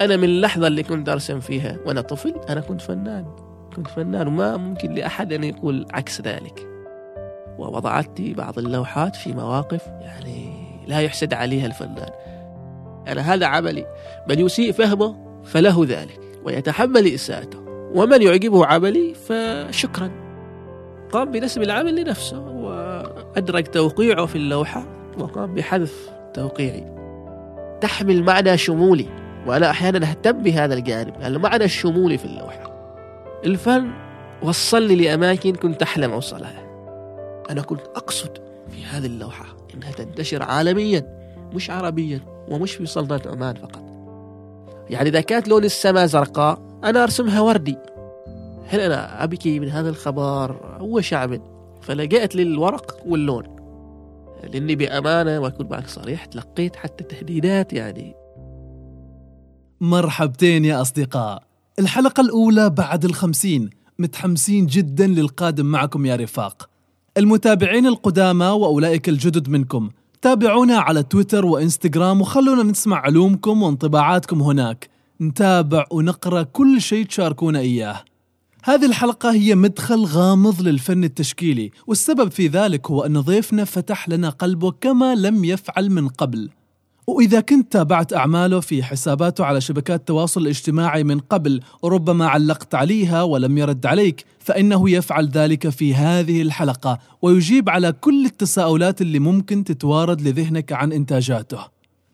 أنا من اللحظة اللي كنت أرسم فيها وأنا طفل أنا كنت فنان كنت فنان وما ممكن لأحد أن يقول عكس ذلك. ووضعت بعض اللوحات في مواقف يعني لا يحسد عليها الفنان. أنا هذا عملي من يسيء فهمه فله ذلك ويتحمل إساءته. ومن يعجبه عملي فشكرا. قام بنسب العمل لنفسه وأدرك توقيعه في اللوحة وقام بحذف توقيعي. تحمل معنى شمولي. وأنا أحيانا أهتم بهذا الجانب المعنى الشمولي في اللوحة. الفن وصلني لأماكن كنت أحلم أوصلها. أنا كنت أقصد في هذه اللوحة إنها تنتشر عالميا مش عربيا ومش في سلطنة عمان فقط. يعني إذا كانت لون السماء زرقاء أنا أرسمها وردي. هل أنا أبكي من هذا الخبر هو شعب؟ فلجأت للورق واللون. لأني بأمانة وأكون معك صريح تلقيت حتى تهديدات يعني. مرحبتين يا أصدقاء. الحلقة الأولى بعد الخمسين متحمسين جدا للقادم معكم يا رفاق. المتابعين القدامى وأولئك الجدد منكم تابعونا على تويتر وإنستغرام وخلونا نسمع علومكم وانطباعاتكم هناك. نتابع ونقرأ كل شيء تشاركونا إياه. هذه الحلقة هي مدخل غامض للفن التشكيلي والسبب في ذلك هو أن ضيفنا فتح لنا قلبه كما لم يفعل من قبل. وإذا كنت تابعت أعماله في حساباته على شبكات التواصل الاجتماعي من قبل وربما علقت عليها ولم يرد عليك فإنه يفعل ذلك في هذه الحلقة ويجيب على كل التساؤلات اللي ممكن تتوارد لذهنك عن إنتاجاته.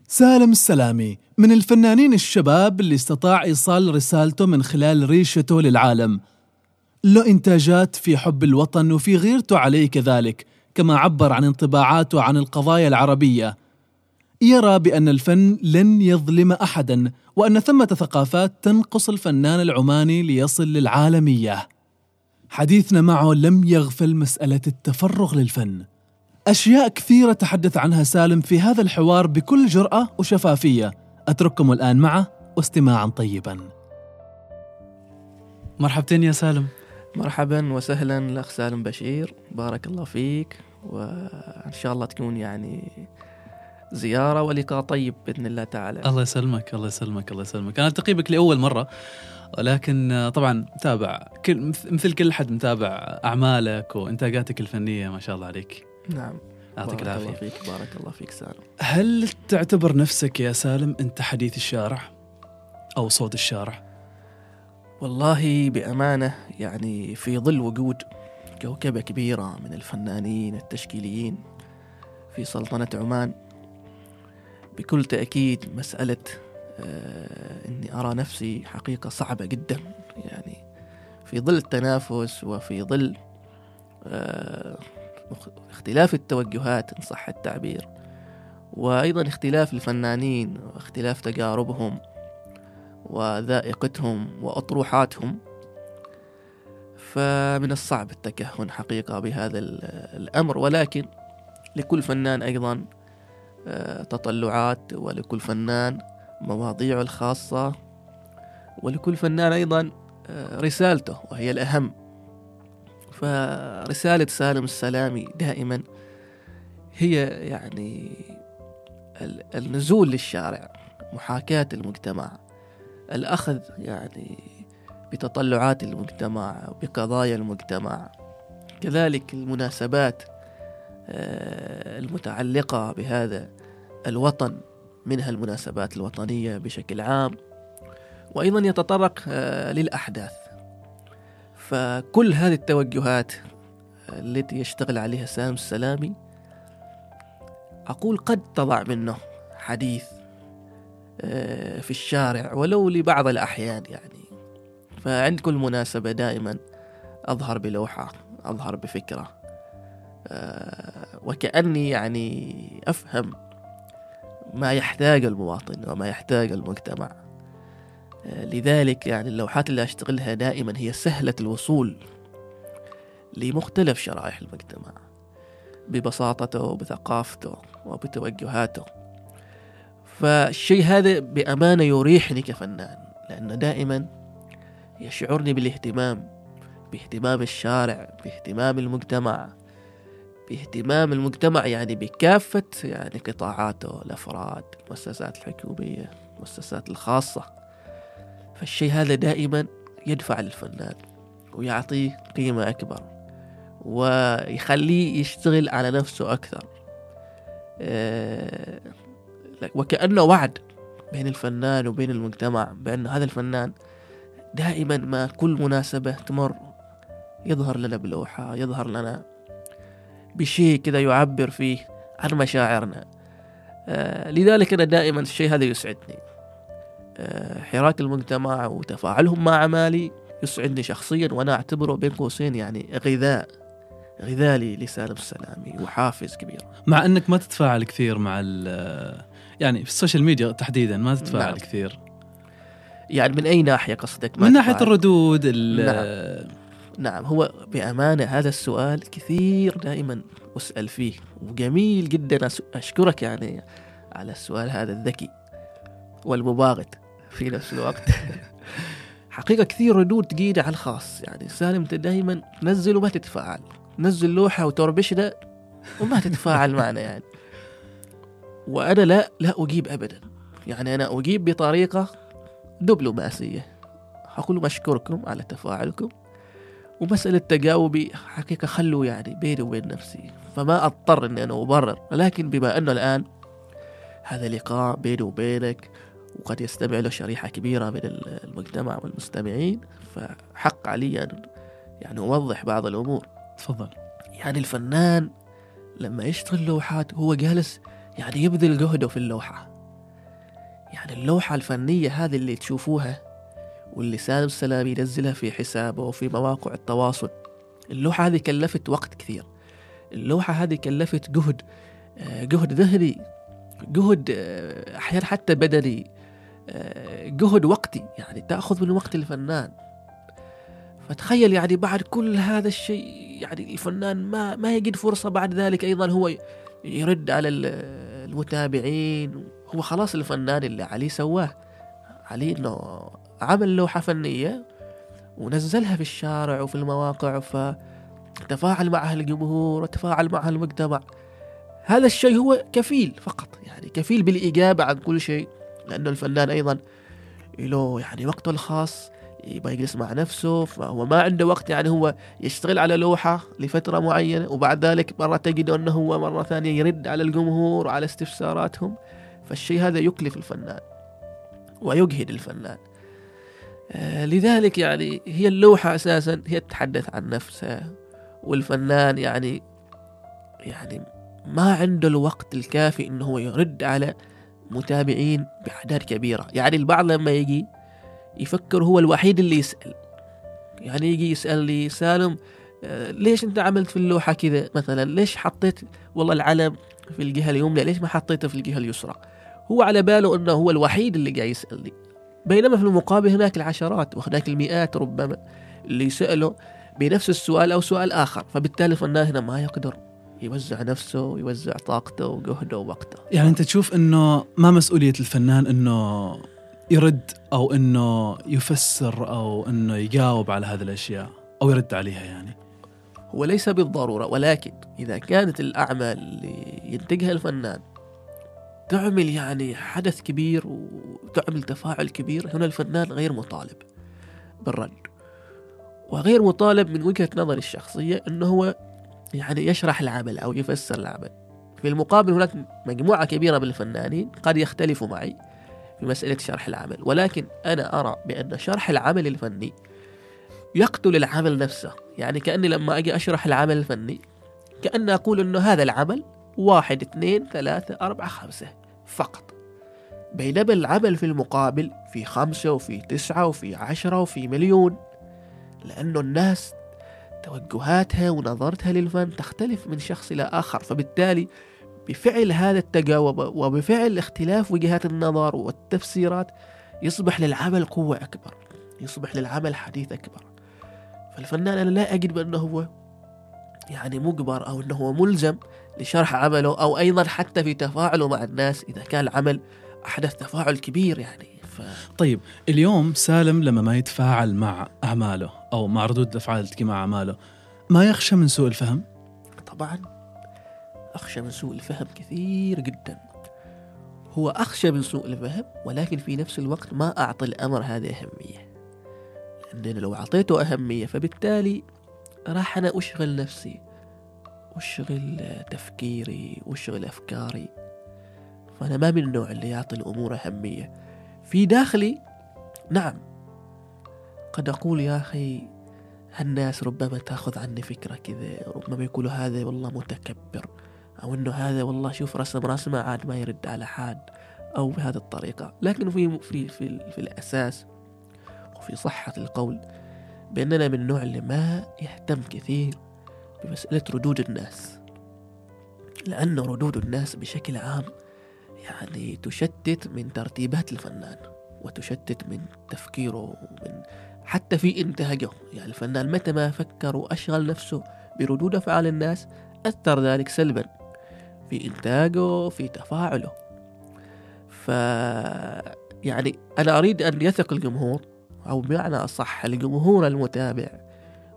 سالم السلامي من الفنانين الشباب اللي استطاع إيصال رسالته من خلال ريشته للعالم. له إنتاجات في حب الوطن وفي غيرته عليه كذلك كما عبر عن انطباعاته عن القضايا العربية. يرى بأن الفن لن يظلم أحدا وأن ثمة ثقافات تنقص الفنان العماني ليصل للعالمية. حديثنا معه لم يغفل مسألة التفرغ للفن. أشياء كثيرة تحدث عنها سالم في هذا الحوار بكل جرأة وشفافية. أترككم الآن معه واستماعا طيبا. مرحبتين يا سالم. مرحبا وسهلا الأخ سالم بشير. بارك الله فيك وإن شاء الله تكون يعني زيارة ولقاء طيب بإذن الله تعالى. الله يسلمك الله يسلمك الله يسلمك. أنا ألتقي بك لأول مرة ولكن طبعا متابع كل مثل كل حد متابع أعمالك وإنتاجاتك الفنية ما شاء الله عليك. نعم. يعطيك العافيه بارك الله فيك بارك الله فيك سالم. هل تعتبر نفسك يا سالم أنت حديث الشارع أو صوت الشارع؟ والله بأمانة يعني في ظل وجود كوكبة كبيرة من الفنانين التشكيليين في سلطنة عمان بكل تأكيد مسألة آه إني أرى نفسي حقيقة صعبة جدا. يعني في ظل التنافس وفي ظل آه اختلاف التوجهات إن صح التعبير وأيضا اختلاف الفنانين واختلاف تجاربهم وذائقتهم وأطروحاتهم فمن الصعب التكهن حقيقة بهذا الأمر. ولكن لكل فنان أيضا تطلعات ولكل فنان مواضيعه الخاصة ولكل فنان أيضا آه، رسالته وهي الأهم. فرسالة سالم السلامي دائما هي يعني النزول للشارع محاكاة المجتمع الأخذ يعني بتطلعات المجتمع بقضايا المجتمع. كذلك المناسبات آه، المتعلقة بهذا الوطن منها المناسبات الوطنية بشكل عام وأيضا يتطرق آه، للأحداث. فكل هذه التوجهات التي يشتغل عليها سالم السلامي أقول قد تضع منه حديث آه، في الشارع ولو لبعض الأحيان يعني. فعند كل مناسبة دائما أظهر بلوحة أظهر بفكرة. آه، وكأني يعني أفهم ما يحتاج المواطن وما يحتاج المجتمع. آه، لذلك يعني اللوحات اللي أشتغلها دائما هي سهلة الوصول لمختلف شرائح المجتمع ببساطته وبثقافته وبتوجهاته. فالشيء هذا بأمانة يريحني كفنان لأنه دائما يشعرني بالاهتمام باهتمام الشارع باهتمام المجتمع. باهتمام المجتمع يعني بكافة يعني قطاعاته الأفراد المؤسسات الحكومية المؤسسات الخاصة. فالشيء هذا دائما يدفع للفنان ويعطيه قيمة أكبر ويخليه يشتغل على نفسه أكثر. آه، وكأنه وعد بين الفنان وبين المجتمع بأن هذا الفنان دائما ما كل مناسبة تمر يظهر لنا بلوحة يظهر لنا بشيء كذا يعبر فيه عن مشاعرنا. آه لذلك أنا دائما الشيء هذا يسعدني. آه حراك المجتمع وتفاعلهم مع أعمالي يسعدني شخصيا وأنا أعتبره بين قوسين يعني غذاء غذاء لسالم السلامي وحافز كبير. مع أنك ما تتفاعل كثير مع يعني في السوشيال ميديا تحديدا ما تتفاعل نعم. كثير. يعني من أي ناحية قصدك من ناحية الردود نعم. نعم هو بأمانة هذا السؤال كثير دائما أسأل فيه وجميل جدا أشكرك يعني على السؤال هذا الذكي والمباغت في نفس الوقت. حقيقة كثير ردود تجينا على الخاص يعني سالم دائما نزل وما تتفاعل نزل لوحة وتربشنا وما تتفاعل معنا يعني. وأنا لا لا أجيب أبدا يعني أنا أجيب بطريقة دبلوماسية. أقول أشكركم على تفاعلكم. ومسألة تجاوبي حقيقة خلوا يعني بيني وبين نفسي فما أضطر أني أنا أبرر. ولكن بما أنه الآن هذا لقاء بيني وبينك وقد يستمع له شريحة كبيرة من المجتمع والمستمعين فحق علي أن يعني أوضح بعض الأمور. تفضل. يعني الفنان لما يشتغل لوحات هو جالس يعني يبذل جهده في اللوحة. يعني اللوحة الفنية هذه اللي تشوفوها واللي سالم السلام ينزلها في حسابه وفي مواقع التواصل. اللوحة هذه كلفت وقت كثير. اللوحة هذه كلفت جهد آه، جهد ذهني جهد آه، أحيانا حتى بدني آه، جهد وقتي. يعني تأخذ من وقت الفنان. فتخيل يعني بعد كل هذا الشيء يعني الفنان ما ما يجد فرصة بعد ذلك أيضا. هو يرد على المتابعين. هو خلاص الفنان اللي عليه سواه. عليه إنه عمل لوحة فنية ونزلها في الشارع وفي المواقع فتفاعل معها الجمهور وتفاعل معها المجتمع. هذا الشيء هو كفيل فقط يعني كفيل بالإجابة عن كل شيء لأنه الفنان أيضا له يعني وقته الخاص يبغى يجلس مع نفسه فهو ما عنده وقت يعني هو يشتغل على لوحة لفترة معينة وبعد ذلك مرة تجد أنه هو مرة ثانية يرد على الجمهور وعلى استفساراتهم. فالشيء هذا يكلف الفنان ويجهد الفنان. لذلك يعني هي اللوحة أساسا هي تتحدث عن نفسها والفنان يعني يعني ما عنده الوقت الكافي إنه هو يرد على متابعين بأعداد كبيرة. يعني البعض لما يجي يفكر هو الوحيد اللي يسأل. يعني يجي يسأل لي سالم آه، ليش أنت عملت في اللوحة كذا مثلا؟ ليش حطيت والله العلم في الجهة اليمنى؟ ليش ما حطيته في الجهة اليسرى؟ هو على باله إنه هو الوحيد اللي قاعد يسألني. بينما في المقابل هناك العشرات وهناك المئات ربما اللي سألوا بنفس السؤال أو سؤال آخر فبالتالي الفنان هنا ما يقدر يوزع نفسه ويوزع طاقته وجهده ووقته. يعني أنت تشوف أنه ما مسؤولية الفنان أنه يرد أو أنه يفسر أو أنه يجاوب على هذه الأشياء أو يرد عليها يعني؟ هو ليس بالضرورة ولكن إذا كانت الأعمال اللي ينتجها الفنان تعمل يعني حدث كبير وتعمل تفاعل كبير هنا الفنان غير مطالب بالرد. وغير مطالب من وجهة نظري الشخصية أنه هو يعني يشرح العمل أو يفسر العمل. في المقابل هناك مجموعة كبيرة من الفنانين قد يختلفوا معي في مسألة شرح العمل ولكن أنا أرى بأن شرح العمل الفني يقتل العمل نفسه. يعني كأني لما أجي أشرح العمل الفني كأن أقول أنه هذا العمل واحد اثنين ثلاثة أربعة خمسة فقط. بينما العمل في المقابل في خمسة وفي تسعة وفي عشرة وفي مليون لأنه الناس توجهاتها ونظرتها للفن تختلف من شخص إلى آخر. فبالتالي بفعل هذا التجاوب وبفعل اختلاف وجهات النظر والتفسيرات يصبح للعمل قوة أكبر يصبح للعمل حديث أكبر. فالفنان أنا لا أجد بأنه هو يعني مجبر أو أنه هو ملزم لشرح عمله أو أيضا حتى في تفاعله مع الناس إذا كان العمل أحدث تفاعل كبير يعني ف... طيب اليوم سالم لما ما يتفاعل مع أعماله أو مع ردود الأفعال تجي مع أعماله ما يخشى من سوء الفهم؟ طبعا أخشى من سوء الفهم كثير جدا هو أخشى من سوء الفهم ولكن في نفس الوقت ما أعطي الأمر هذه أهمية لأن لو أعطيته أهمية فبالتالي راح أنا أشغل نفسي أشغل تفكيري أشغل أفكاري. فأنا ما من النوع اللي يعطي الأمور أهمية. في داخلي نعم. قد أقول يا أخي هالناس ربما تأخذ عني فكرة كذا ربما يقولوا هذا والله متكبر أو إنه هذا والله شوف رسم رسمة عاد ما يرد على حد أو بهذه الطريقة. لكن في في في, في الأساس وفي صحة القول بأننا من النوع اللي ما يهتم كثير بمسألة ردود الناس. لأن ردود الناس بشكل عام يعني تشتت من ترتيبات الفنان وتشتت من تفكيره ومن حتى في إنتاجه. يعني الفنان متى ما فكر وأشغل نفسه بردود أفعال الناس أثر ذلك سلبا في إنتاجه في تفاعله. ف يعني أنا أريد أن يثق الجمهور أو بمعنى أصح الجمهور المتابع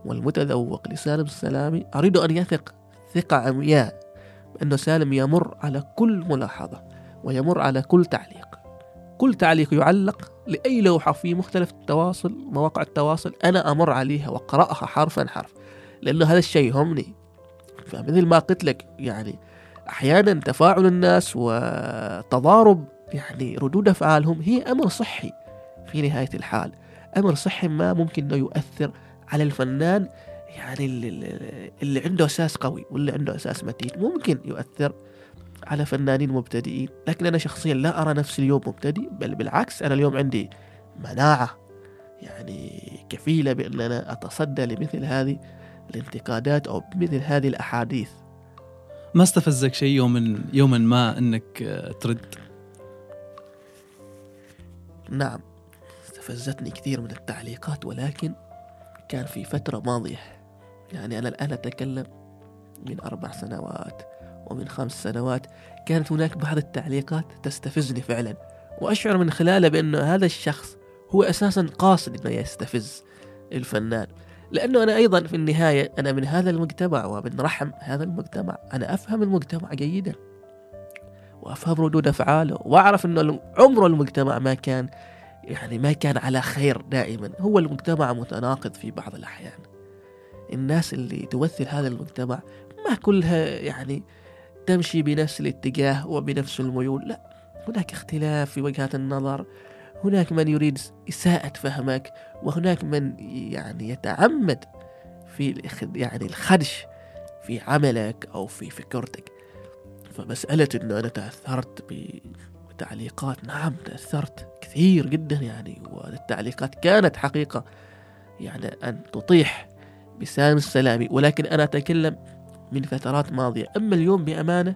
والمتذوق لسالم السلامي أريد أن يثق ثقة عمياء بأنه سالم يمر على كل ملاحظة ويمر على كل تعليق. كل تعليق يعلق لأي لوحة في مختلف التواصل مواقع التواصل أنا أمر عليها وأقرأها حرفا حرف لأنه هذا الشيء يهمني. فمثل ما قلت لك يعني أحيانا تفاعل الناس وتضارب يعني ردود أفعالهم هي أمر صحي في نهاية الحال. أمر صحي ما ممكن أنه يؤثر على الفنان يعني اللي, اللي عنده أساس قوي واللي عنده أساس متين. ممكن يؤثر على فنانين مبتدئين لكن أنا شخصيا لا أرى نفسي اليوم مبتدئ بل بالعكس أنا اليوم عندي مناعة يعني كفيلة بأن أنا أتصدى لمثل هذه الانتقادات أو بمثل هذه الأحاديث. ما استفزك شيء يوم يوما ما أنك ترد؟ نعم استفزتني كثير من التعليقات ولكن كان في فترة ماضية. يعني أنا الآن أتكلم من أربع سنوات ومن خمس سنوات. كانت هناك بعض التعليقات تستفزني فعلا وأشعر من خلاله بأن هذا الشخص هو أساسا قاصد أنه يستفز الفنان. لأنه أنا أيضا في النهاية أنا من هذا المجتمع ومن رحم هذا المجتمع. أنا أفهم المجتمع جيدا وأفهم ردود أفعاله وأعرف أنه عمر المجتمع ما كان يعني ما كان على خير دائما. هو المجتمع متناقض في بعض الأحيان. الناس اللي تمثل هذا المجتمع ما كلها يعني تمشي بنفس الاتجاه وبنفس الميول. لا هناك اختلاف في وجهات النظر. هناك من يريد إساءة فهمك وهناك من يعني يتعمد في يعني الخدش في عملك أو في فكرتك. فمسألة أنه أنا تأثرت بتعليقات نعم تأثرت كثير جدا يعني والتعليقات كانت حقيقة يعني أن تطيح بسام السلامي ولكن أنا أتكلم من فترات ماضية. أما اليوم بأمانة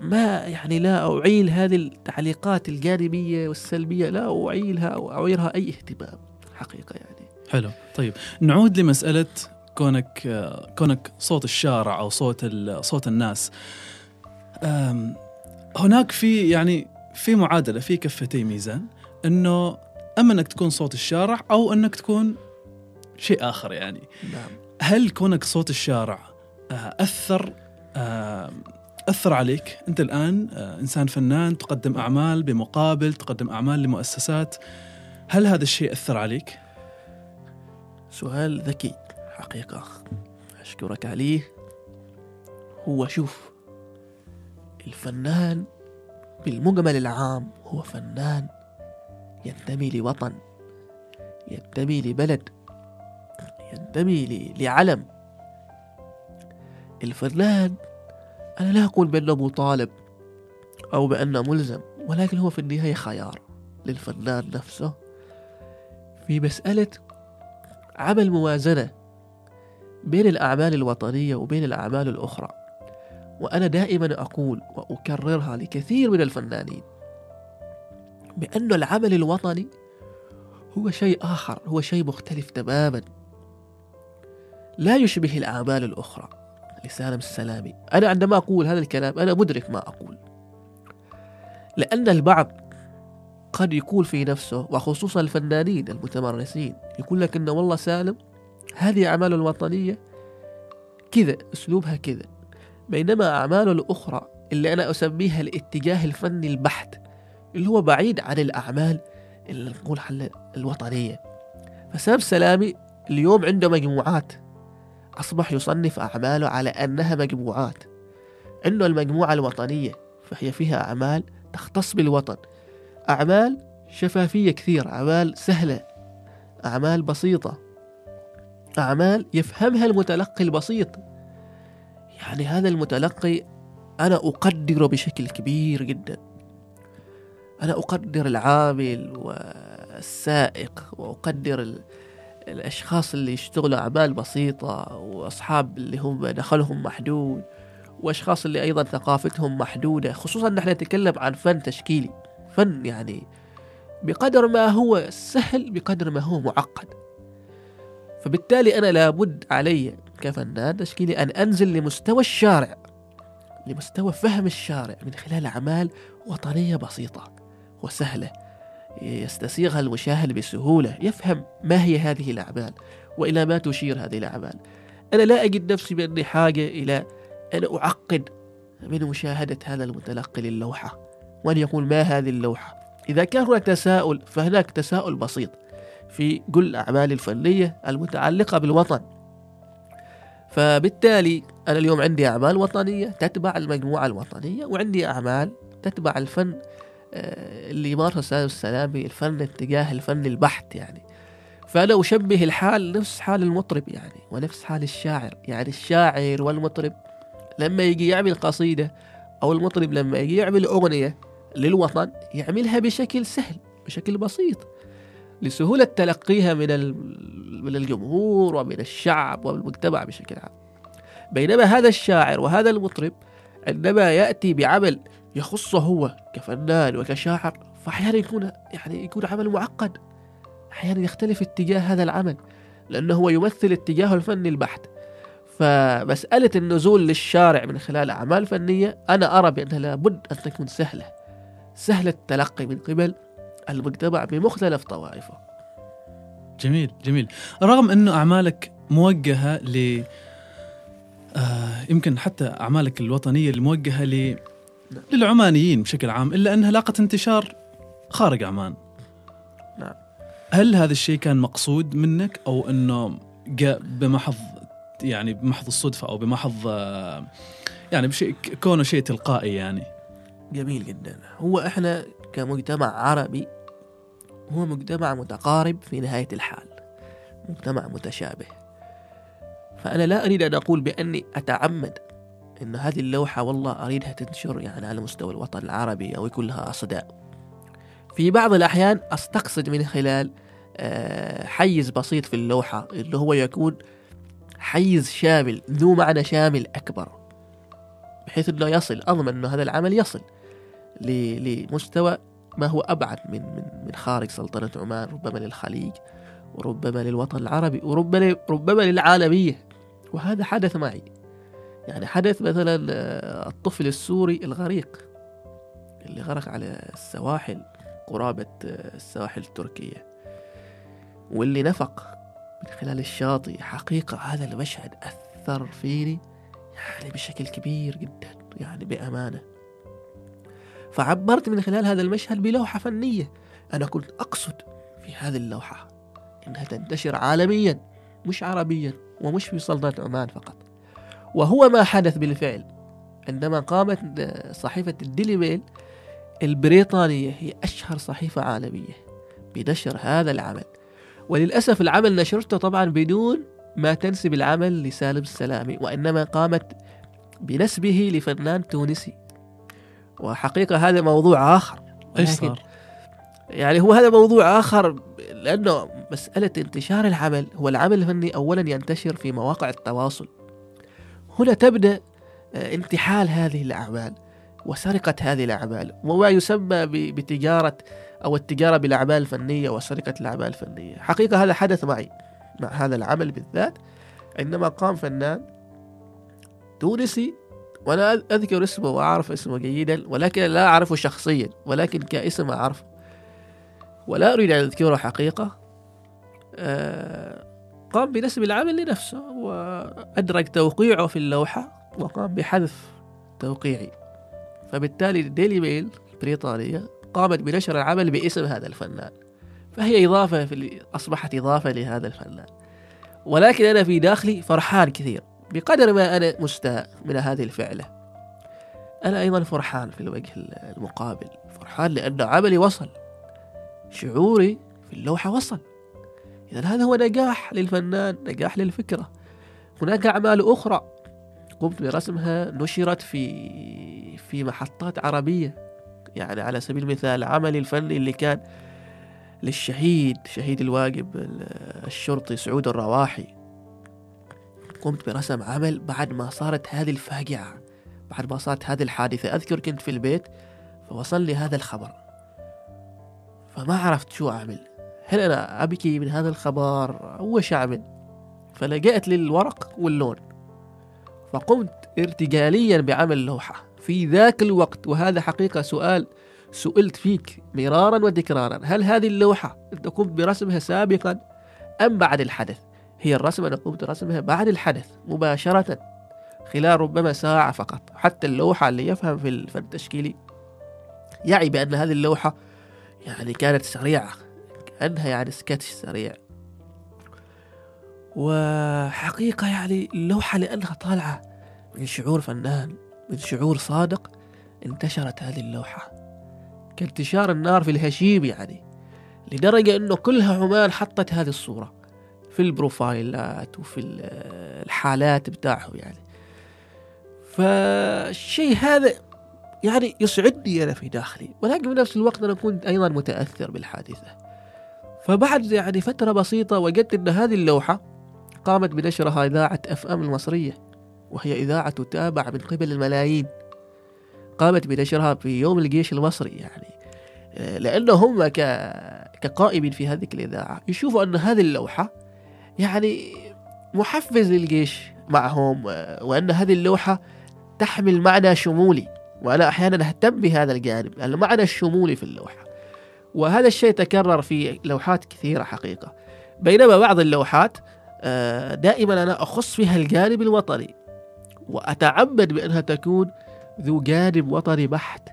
ما يعني لا أعيل هذه التعليقات الجانبية والسلبية لا أعيلها أو أعيرها أي اهتمام حقيقة يعني. حلو. طيب نعود لمسألة كونك كونك صوت الشارع أو صوت صوت الناس. هناك في يعني في معادلة في كفتي ميزان إنه أما إنك تكون صوت الشارع أو إنك تكون شيء آخر يعني. نعم. هل كونك صوت الشارع آه، أثر آه، أثر عليك؟ أنت الآن آه، إنسان فنان تقدم أعمال بمقابل تقدم أعمال لمؤسسات هل هذا الشيء أثر عليك؟ سؤال ذكي حقيقة. أشكرك عليه. هو شوف الفنان بالمجمل العام. هو فنان ينتمي لوطن ينتمي لبلد ينتمي لعلم. الفنان أنا لا أقول بأنه مطالب أو بأنه ملزم ولكن هو في النهاية خيار للفنان نفسه. في مسألة عمل موازنة بين الأعمال الوطنية وبين الأعمال الأخرى وأنا دائما أقول وأكررها لكثير من الفنانين بأن العمل الوطني هو شيء آخر هو شيء مختلف تماما. لا يشبه الأعمال الأخرى. لسالم السلامي أنا عندما أقول هذا الكلام أنا مدرك ما أقول. لأن البعض قد يقول في نفسه وخصوصا الفنانين المتمرسين يقول لك إن والله سالم هذه أعماله الوطنية كذا أسلوبها كذا. بينما أعماله الأخرى اللي أنا أسميها الاتجاه الفني البحت اللي هو بعيد عن الأعمال اللي نقول الوطنية. فسام سلامي اليوم عنده مجموعات. أصبح يصنف أعماله على أنها مجموعات. عنده المجموعة الوطنية فهي فيها أعمال تختص بالوطن. أعمال شفافية كثير أعمال سهلة أعمال بسيطة. أعمال يفهمها المتلقي البسيط. يعني هذا المتلقي أنا أقدره بشكل كبير جدا. أنا أقدر العامل والسائق وأقدر الأشخاص اللي يشتغلوا أعمال بسيطة وأصحاب اللي هم دخلهم محدود وأشخاص اللي أيضا ثقافتهم محدودة. خصوصا نحن نتكلم عن فن تشكيلي. فن يعني بقدر ما هو سهل بقدر ما هو معقد. فبالتالي أنا لابد علي كفنان تشكيلي أن أنزل لمستوى الشارع لمستوى فهم الشارع من خلال أعمال وطنية بسيطة وسهلة يستسيغها المشاهد بسهولة يفهم ما هي هذه الأعمال وإلى ما تشير هذه الأعمال. أنا لا أجد نفسي بأني حاجة إلى أن أعقد من مشاهدة هذا المتلقي للوحة وأن يقول ما هذه اللوحة. إذا كان هناك تساؤل فهناك تساؤل بسيط في كل الأعمال الفنية المتعلقة بالوطن. فبالتالي أنا اليوم عندي أعمال وطنية تتبع المجموعة الوطنية وعندي أعمال تتبع الفن آه، اللي يمارسه سالم السلامي الفن اتجاه الفن البحت يعني. فأنا أشبه الحال نفس حال المطرب يعني ونفس حال الشاعر يعني. الشاعر والمطرب لما يجي يعمل قصيدة أو المطرب لما يجي يعمل أغنية للوطن يعملها بشكل سهل بشكل بسيط. لسهولة تلقيها من من الجمهور ومن الشعب والمجتمع بشكل عام. بينما هذا الشاعر وهذا المطرب عندما يأتي بعمل يخصه هو كفنان وكشاعر فأحيانا يكون يعني يكون عمل معقد. أحيانا يختلف اتجاه هذا العمل لأنه هو يمثل اتجاه الفن البحت. فمسألة النزول للشارع من خلال أعمال فنية أنا أرى بأنها لابد أن تكون سهلة. سهل التلقي من قبل المجتمع بمختلف طوائفه. جميل جميل. رغم أنه أعمالك موجهة ل آه يمكن حتى أعمالك الوطنية الموجهة ل. للعمانيين بشكل عام إلا أنها لاقت انتشار خارج عمان. نعم. هل هذا الشيء كان مقصود منك؟ أو أنه جاء بمحض يعني بمحض الصدفة أو بمحض آه، يعني بشيء كونه شيء تلقائي يعني؟ جميل جدا. هو إحنا كمجتمع عربي هو مجتمع متقارب في نهاية الحال مجتمع متشابه. فأنا لا أريد أن أقول بأني أتعمد أن هذه اللوحة والله أريدها تنشر يعني على مستوى الوطن العربي أو يكون لها أصداء. في بعض الأحيان أستقصد من خلال آه، حيز بسيط في اللوحة اللي هو يكون حيز شامل ذو معنى شامل أكبر بحيث أنه يصل أضمن أنه هذا العمل يصل. لمستوى ما هو أبعد من من من خارج سلطنة عمان ربما للخليج وربما للوطن العربي وربما ربما للعالمية. وهذا حدث معي. يعني حدث مثلا آه، الطفل السوري الغريق اللي غرق على السواحل قرابة آه، السواحل التركية واللي نفق من خلال الشاطئ. حقيقة هذا المشهد أثر فيني يعني بشكل كبير جدا يعني بأمانة. فعبرت من خلال هذا المشهد بلوحة فنية. أنا كنت أقصد في هذه اللوحة إنها تنتشر عالميا مش عربيا ومش في سلطنة عمان فقط. وهو ما حدث بالفعل عندما قامت صحيفة الديلي ميل البريطانية هي أشهر صحيفة عالمية بنشر هذا العمل. وللأسف العمل نشرته طبعا بدون ما تنسب العمل لسالم السلامي وإنما قامت بنسبه لفنان تونسي. وحقيقة هذا موضوع آخر. إيش صار؟ يعني هو هذا موضوع آخر لأنه مسألة انتشار العمل هو العمل الفني أولا ينتشر في مواقع التواصل. هنا تبدأ آه، انتحال هذه الأعمال وسرقة هذه الأعمال وما يسمى بتجارة أو التجارة بالأعمال الفنية وسرقة الأعمال الفنية. حقيقة هذا حدث معي مع هذا العمل بالذات عندما قام فنان تونسي وأنا أذكر اسمه وأعرف اسمه جيدا ولكن لا أعرفه شخصيا ولكن كاسم أعرفه. ولا أريد أن أذكره حقيقة. آه، قام بنسب العمل لنفسه وأدرك توقيعه في اللوحة وقام بحذف توقيعي. فبالتالي ديلي ميل البريطانية قامت بنشر العمل باسم هذا الفنان. فهي إضافة في أصبحت إضافة لهذا الفنان. ولكن أنا في داخلي فرحان كثير. بقدر ما أنا مستاء من هذه الفعلة. أنا أيضا فرحان في الوجه المقابل فرحان لأن عملي وصل. شعوري في اللوحة وصل. إذا هذا هو نجاح للفنان نجاح للفكرة. هناك أعمال أخرى قمت برسمها نشرت في في محطات عربية. يعني على سبيل المثال عملي الفني اللي كان للشهيد شهيد الواجب الشرطي سعود الرواحي. قمت برسم عمل بعد ما صارت هذه الفاجعة بعد ما صارت هذه الحادثة. أذكر كنت في البيت فوصل لي هذا الخبر. فما عرفت شو أعمل. هل أنا أبكي من هذا الخبر؟ وش أعمل؟ فلجأت للورق واللون. فقمت ارتجاليا بعمل لوحة. في ذاك الوقت وهذا حقيقة سؤال سئلت فيك مرارا وتكرارا. هل هذه اللوحة أنت قمت برسمها سابقا أم بعد الحدث؟ هي الرسمة أنا قمت برسمها بعد الحدث مباشرة خلال ربما ساعة فقط. حتى اللوحة اللي يفهم في الفن التشكيلي يعي بأن هذه اللوحة يعني كانت سريعة كأنها يعني سكتش سريع. وحقيقة يعني اللوحة لأنها طالعة من شعور فنان من شعور صادق انتشرت هذه اللوحة. كانتشار النار في الهشيم يعني لدرجة أنه كلها عمان حطت هذه الصورة. في البروفايلات وفي الحالات بتاعهم يعني. فالشيء هذا يعني يسعدني أنا في داخلي ولكن في نفس الوقت أنا كنت أيضا متأثر بالحادثة. فبعد يعني فترة بسيطة وجدت أن هذه اللوحة قامت بنشرها إذاعة أف أم المصرية وهي إذاعة تتابع من قبل الملايين. قامت بنشرها في يوم الجيش المصري يعني. لأنه هم كقائمين في هذه الإذاعة يشوفوا أن هذه اللوحة يعني محفز للجيش معهم وأن هذه اللوحة تحمل معنى شمولي وأنا أحيانا أهتم بهذا الجانب المعنى الشمولي في اللوحة. وهذا الشيء تكرر في لوحات كثيرة حقيقة. بينما بعض اللوحات دائما أنا أخص فيها الجانب الوطني وأتعمد بأنها تكون ذو جانب وطني بحت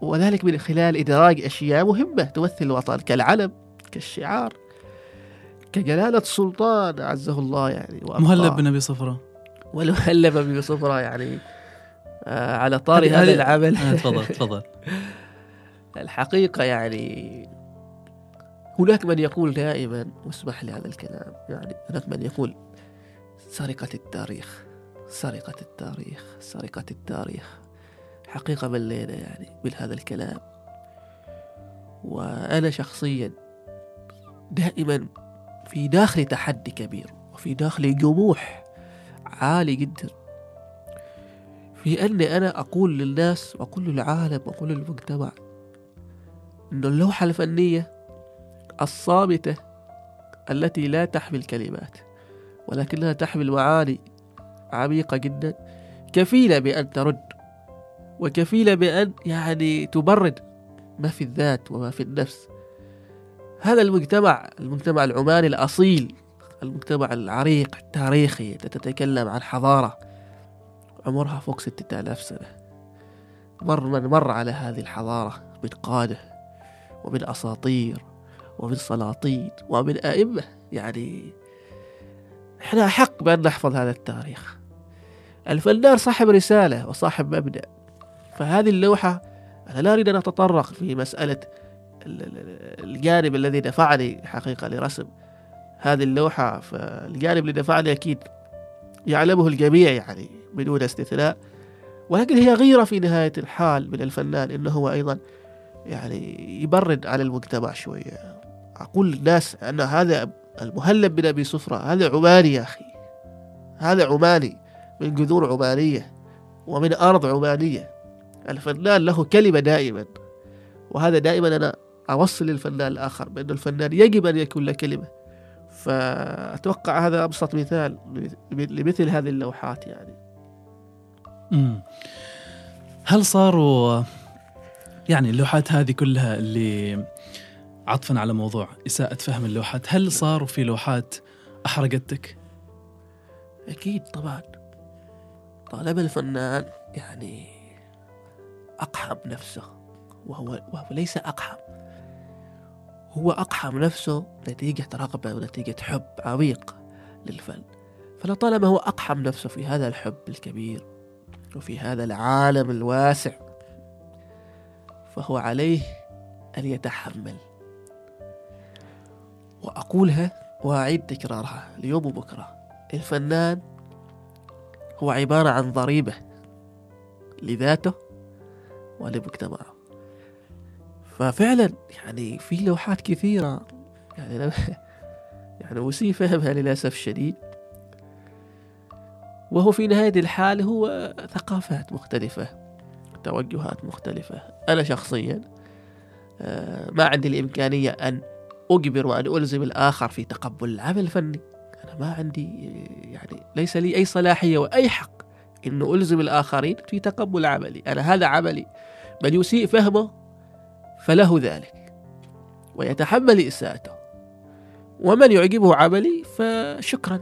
وذلك من خلال إدراج أشياء مهمة تمثل الوطن كالعلم كالشعار. كجلالة السلطان عزه الله يعني مهلب بن أبي صفرة والمهلب بن أبي صفرة يعني آه على طاري هذا العمل. تفضل تفضل. الحقيقة يعني هناك من يقول دائما واسمح لي هذا الكلام يعني هناك من يقول سرقة التاريخ سرقة التاريخ سرقة التاريخ. حقيقة ملينا يعني من هذا الكلام. وأنا شخصيا دائما في داخلي تحدي كبير وفي داخلي جموح عالي جدا. في أني أنا أقول للناس وأقول للعالم وأقول للمجتمع أن اللوحة الفنية الصامتة التي لا تحمل كلمات ولكنها تحمل معاني عميقة جدا كفيلة بأن ترد وكفيلة بأن يعني تبرد ما في الذات وما في النفس. هذا المجتمع المجتمع العماني الأصيل المجتمع العريق التاريخي تتكلم عن حضارة عمرها فوق ستة آلاف سنة. مر من مر على هذه الحضارة من قادة ومن أساطير ومن سلاطين ومن أئمة. يعني إحنا أحق بأن نحفظ هذا التاريخ. الفنان صاحب رسالة وصاحب مبدأ فهذه اللوحة أنا لا أريد أن أتطرق في مسألة الجانب الذي دفعني حقيقة لرسم هذه اللوحة فالجانب اللي دفعني أكيد يعلمه الجميع يعني بدون استثناء. ولكن هي غيرة في نهاية الحال من الفنان إنه هو أيضا يعني يبرد على المجتمع شوية. أقول للناس أن هذا المهلب بن أبي صفرة هذا عماني يا أخي. هذا عماني من جذور عمانية ومن أرض عمانية. الفنان له كلمة دائما وهذا دائما أنا أوصل للفنان الآخر بأن الفنان يجب أن يكون له كلمة فأتوقع هذا أبسط مثال لمثل هذه اللوحات يعني مم. هل صاروا يعني اللوحات هذه كلها اللي عطفا على موضوع إساءة فهم اللوحات هل صاروا في لوحات أحرقتك؟ أكيد طبعا طالما الفنان يعني أقحم نفسه وهو, وهو ليس أقحم هو أقحم نفسه نتيجة رغبة ونتيجة حب عميق للفن. فلطالما هو أقحم نفسه في هذا الحب الكبير وفي هذا العالم الواسع فهو عليه أن يتحمل. وأقولها وأعيد تكرارها اليوم وبكرة. الفنان هو عبارة عن ضريبة لذاته ولمجتمعه. ففعلا يعني في لوحات كثيرة. يعني يعني أسيء فهمها للأسف الشديد. وهو في نهاية الحال هو ثقافات مختلفة توجهات مختلفة. أنا شخصيا آه، ما عندي الإمكانية أن أجبر وأن ألزم الآخر في تقبل العمل الفني. أنا ما عندي يعني ليس لي أي صلاحية وأي حق أنه ألزم الآخرين في تقبل عملي. أنا هذا عملي. من يسيء فهمه فله ذلك. ويتحمل إساءته. ومن يعجبه عملي فشكرا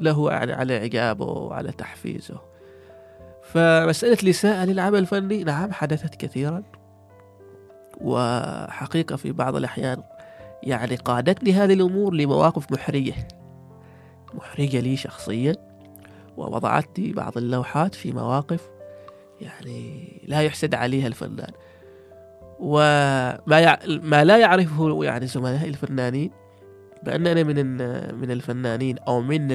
له على إعجابه وعلى تحفيزه. فمسألة الإساءة للعمل الفني نعم حدثت كثيرا. وحقيقة في بعض الأحيان يعني قادتني هذه الأمور لمواقف محرجة. محرجة لي شخصيا ووضعتني بعض اللوحات في مواقف يعني لا يحسد عليها الفنان. وما يع... ما لا يعرفه يعني زملائي الفنانين بأن أنا من من الفنانين أو من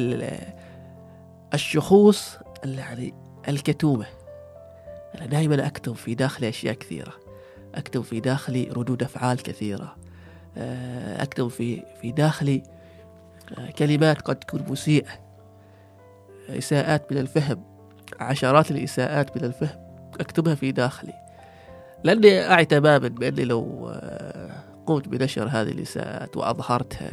الشخوص يعني الكتوبة. أنا دائما أكتب في داخلي أشياء كثيرة. أكتب في داخلي ردود أفعال كثيرة. آه، أكتب في في داخلي آه، كلمات قد تكون مسيئة. إساءات من الفهم عشرات الإساءات من الفهم أكتبها في داخلي. لأني أعي تماما بأني لو آه، قمت بنشر هذه الإساءات وأظهرتها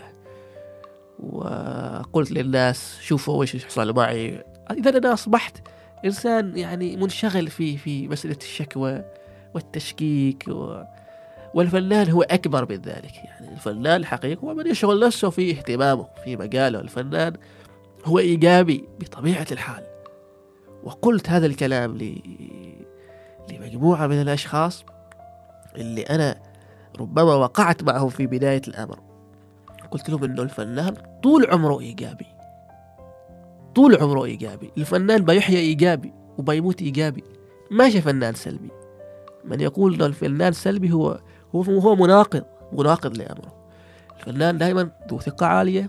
وقلت للناس شوفوا وش حصل معي إذا أنا أصبحت إنسان يعني منشغل في في مسألة الشكوى والتشكيك و... والفنان هو أكبر من ذلك. يعني الفنان الحقيقي هو من يشغل نفسه في اهتمامه في مجاله. الفنان هو إيجابي بطبيعة الحال. وقلت هذا الكلام ل... لمجموعة من الأشخاص اللي أنا ربما وقعت معهم في بداية الأمر. قلت لهم إنه الفنان طول عمره إيجابي. طول عمره إيجابي. الفنان بيحيا إيجابي وبيموت إيجابي. ماشي فنان سلبي. من يقول إنه الفنان سلبي هو هو هو مناقض مناقض لأمره. الفنان دائما ذو ثقة عالية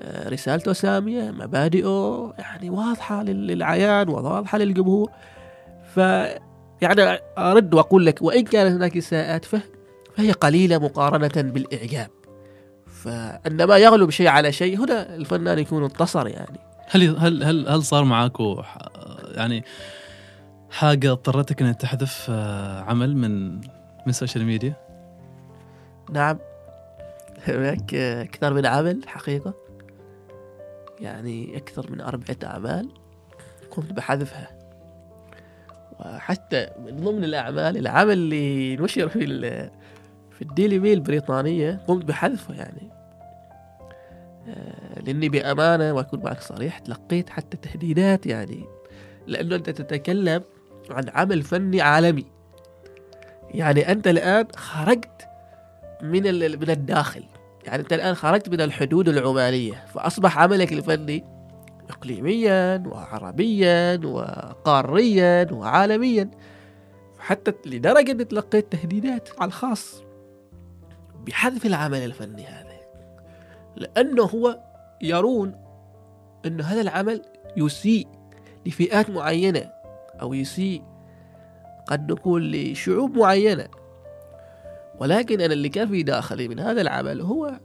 آه، رسالته سامية مبادئه يعني واضحة للعيان وواضحة للجمهور. ف يعني أرد وأقول لك وإن كانت هناك إساءات فهي قليلة مقارنة بالإعجاب. فعندما يغلب شيء على شيء هنا الفنان يكون انتصر يعني. هل هل هل هل صار معاكو يعني حاجة اضطرتك إنك تحذف آه، عمل من من السوشيال ميديا؟ نعم. هناك أكثر من عمل حقيقة. يعني أكثر من أربعة أعمال قمت بحذفها. وحتى من ضمن الأعمال العمل اللي نشر في في الديلي ميل البريطانيه قمت بحذفه يعني. آه، لأني بأمانة واكون معك صريح تلقيت حتى تهديدات يعني. لأنه أنت تتكلم عن عمل فني عالمي. يعني أنت الآن خرجت من من الداخل. يعني أنت الآن خرجت من الحدود العمانية فأصبح عملك الفني اقليميا وعربيا وقاريا وعالميا حتى لدرجة اني تلقيت تهديدات على الخاص بحذف العمل الفني هذا. لأنه هو يرون أن هذا العمل يسيء لفئات معينة أو يسيء قد نقول لشعوب معينة. ولكن أنا اللي كان في داخلي من هذا العمل هو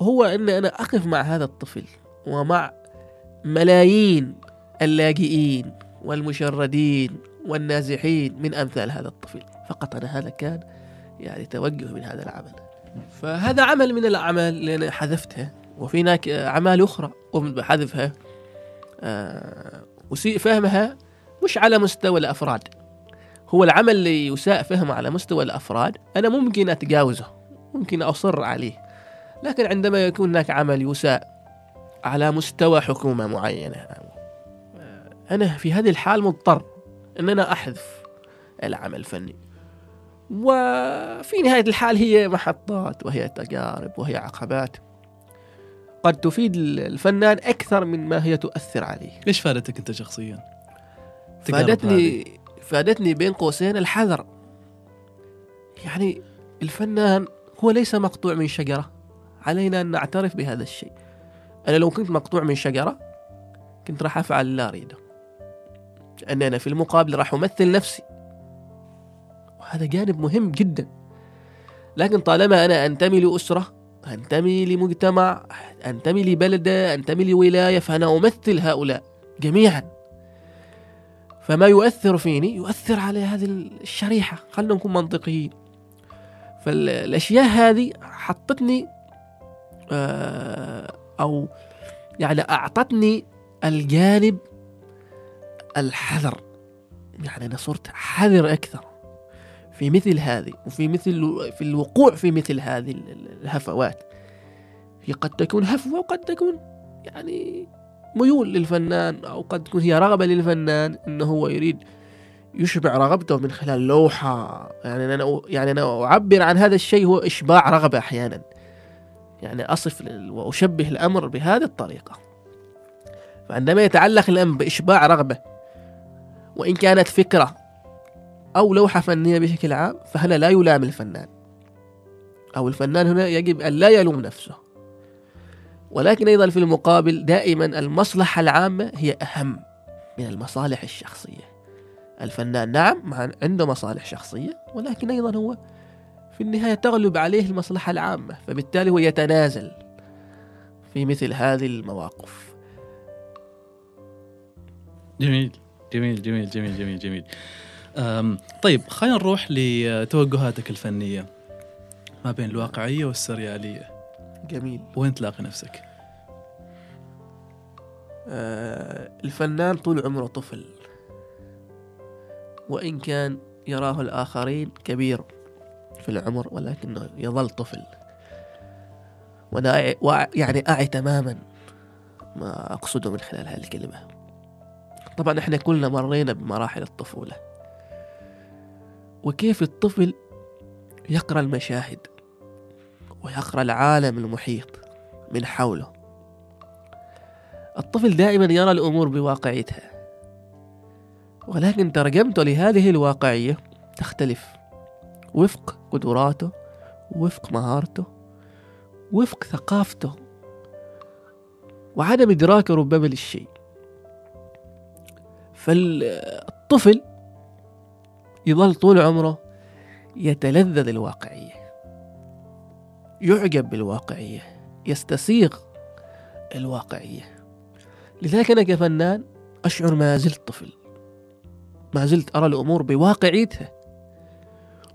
هو أن أنا أقف مع هذا الطفل ومع ملايين اللاجئين والمشردين والنازحين من أمثال هذا الطفل فقط أنا هذا كان يعني توجه من هذا العمل. فهذا عمل من الأعمال اللي أنا حذفتها وفي هناك أعمال أخرى قمت بحذفها. آه، أسيء فهمها مش على مستوى الأفراد. هو العمل اللي يساء فهمه على مستوى الأفراد أنا ممكن أتجاوزه ممكن أصر عليه. لكن عندما يكون هناك عمل يساء على مستوى حكومة معينة. أنا في هذه الحال مضطر أن أنا أحذف العمل الفني. وفي نهاية الحال هي محطات وهي تجارب وهي عقبات. قد تفيد الفنان أكثر من ما هي تؤثر عليه. إيش فادتك أنت شخصيا؟ فادتني فادتني بين قوسين الحذر. يعني الفنان هو ليس مقطوع من شجرة. علينا أن نعترف بهذا الشيء. أنا لو كنت مقطوع من شجرة كنت راح أفعل اللي أريده. لأن أنا في المقابل راح أمثل نفسي. وهذا جانب مهم جدا. لكن طالما أنا أنتمي لأسرة أنتمي لمجتمع أنتمي لبلدة أنتمي لولاية فأنا أمثل هؤلاء جميعا. فما يؤثر فيني يؤثر على هذه الشريحة. خلينا نكون منطقيين. فالأشياء هذه حطتني آه، أو يعني أعطتني الجانب الحذر. يعني أنا صرت حذر أكثر في مثل هذه وفي مثل في الوقوع في مثل هذه الهفوات. هي قد تكون هفوة وقد تكون يعني ميول للفنان أو قد تكون هي رغبة للفنان أنه هو يريد يشبع رغبته من خلال لوحة. يعني أنا يعني أنا أعبر عن هذا الشيء هو إشباع رغبة أحيانا. يعني أصف وأشبه الأمر بهذه الطريقة. فعندما يتعلق الأمر بإشباع رغبة وإن كانت فكرة أو لوحة فنية بشكل عام فهنا لا يلام الفنان. أو الفنان هنا يجب أن لا يلوم نفسه. ولكن أيضا في المقابل دائما المصلحة العامة هي أهم من المصالح الشخصية. الفنان نعم عنده مصالح شخصية ولكن أيضا هو في النهاية تغلب عليه المصلحة العامة فبالتالي هو يتنازل في مثل هذه المواقف. جميل جميل جميل جميل جميل جميل. طيب خلينا نروح لتوجهاتك الفنية ما بين الواقعية والسريالية. جميل. وين تلاقي نفسك؟ آه الفنان طول عمره طفل. وإن كان يراه الآخرين كبير. في العمر ولكنه يظل طفل. وأنا يعني أعي تماما ما أقصده من خلال هذه الكلمة. طبعا إحنا كلنا مرينا بمراحل الطفولة. وكيف الطفل يقرأ المشاهد ويقرأ العالم المحيط من حوله. الطفل دائما يرى الأمور بواقعيتها. ولكن ترجمته لهذه الواقعية تختلف. وفق قدراته وفق مهارته وفق ثقافته وعدم إدراكه ربما للشيء فالطفل يظل طول عمره يتلذذ الواقعية يعجب بالواقعية يستسيغ الواقعية. لذلك أنا كفنان أشعر ما زلت طفل ما زلت أرى الأمور بواقعيتها.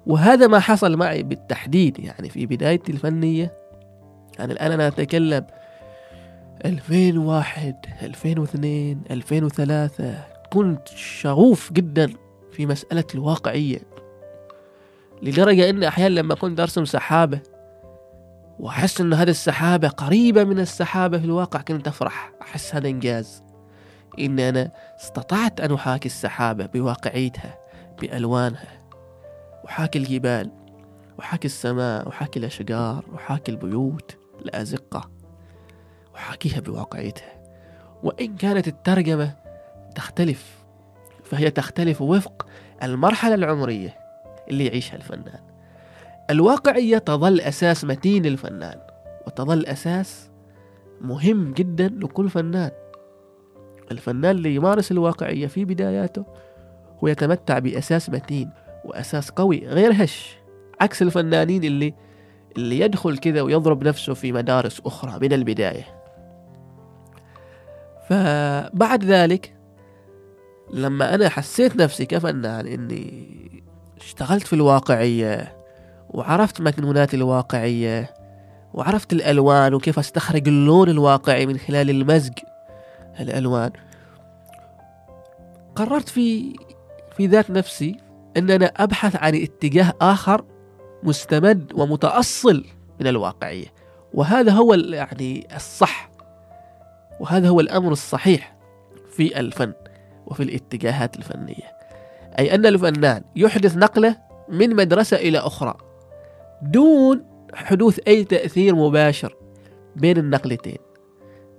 وهذا ما حصل معي بالتحديد يعني في بدايتي الفنية. يعني الآن أنا أتكلم 2001 2002 2003 كنت شغوف جدا في مسألة الواقعية لدرجة أن أحيانا لما كنت أرسم سحابة وأحس أن هذه السحابة قريبة من السحابة في الواقع كنت أفرح أحس هذا إنجاز. إن أنا استطعت أن أحاكي السحابة بواقعيتها بألوانها أحاكي الجبال أحاكي السماء أحاكي الأشجار أحاكي البيوت الأزقة أحاكيها بواقعيتها. وإن كانت الترجمة تختلف فهي تختلف وفق المرحلة العمرية اللي يعيشها الفنان. الواقعية تظل أساس متين للفنان وتظل أساس مهم جدا لكل فنان. الفنان اللي يمارس الواقعية في بداياته هو يتمتع بأساس متين. وأساس قوي غير هش. عكس الفنانين اللي اللي يدخل كذا ويضرب نفسه في مدارس أخرى من البداية. فبعد ذلك لما أنا حسيت نفسي كفنان إني اشتغلت في الواقعية وعرفت مكنونات الواقعية وعرفت الألوان وكيف أستخرج اللون الواقعي من خلال المزج الألوان قررت في في ذات نفسي أن أنا أبحث عن اتجاه آخر مستمد ومتأصل من الواقعية. وهذا هو يعني الصح. وهذا هو الأمر الصحيح في الفن وفي الاتجاهات الفنية. أي أن الفنان يحدث نقلة من مدرسة إلى أخرى دون حدوث أي تأثير مباشر بين النقلتين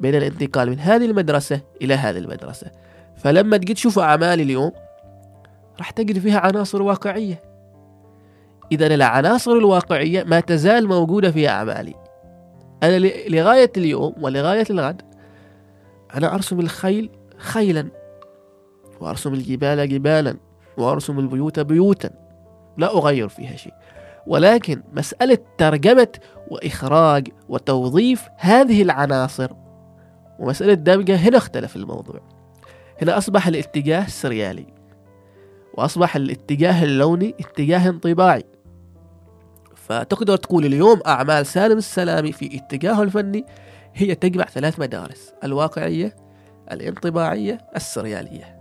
بين الانتقال من هذه المدرسة إلى هذه المدرسة. فلما تجي تشوف أعمالي اليوم راح تجد فيها عناصر واقعية. إذا العناصر الواقعية ما تزال موجودة في أعمالي. أنا لغاية اليوم ولغاية الغد أنا أرسم الخيل خيلا وأرسم الجبال جبالا وأرسم البيوت بيوتا. لا أغير فيها شيء. ولكن مسألة ترجمة وإخراج وتوظيف هذه العناصر ومسألة دمجها هنا اختلف الموضوع. هنا أصبح الاتجاه سريالي. وأصبح الاتجاه اللوني اتجاه انطباعي. فتقدر تقول اليوم أعمال سالم السلامي في اتجاهه الفني هي تجمع ثلاث مدارس الواقعية الانطباعية السريالية.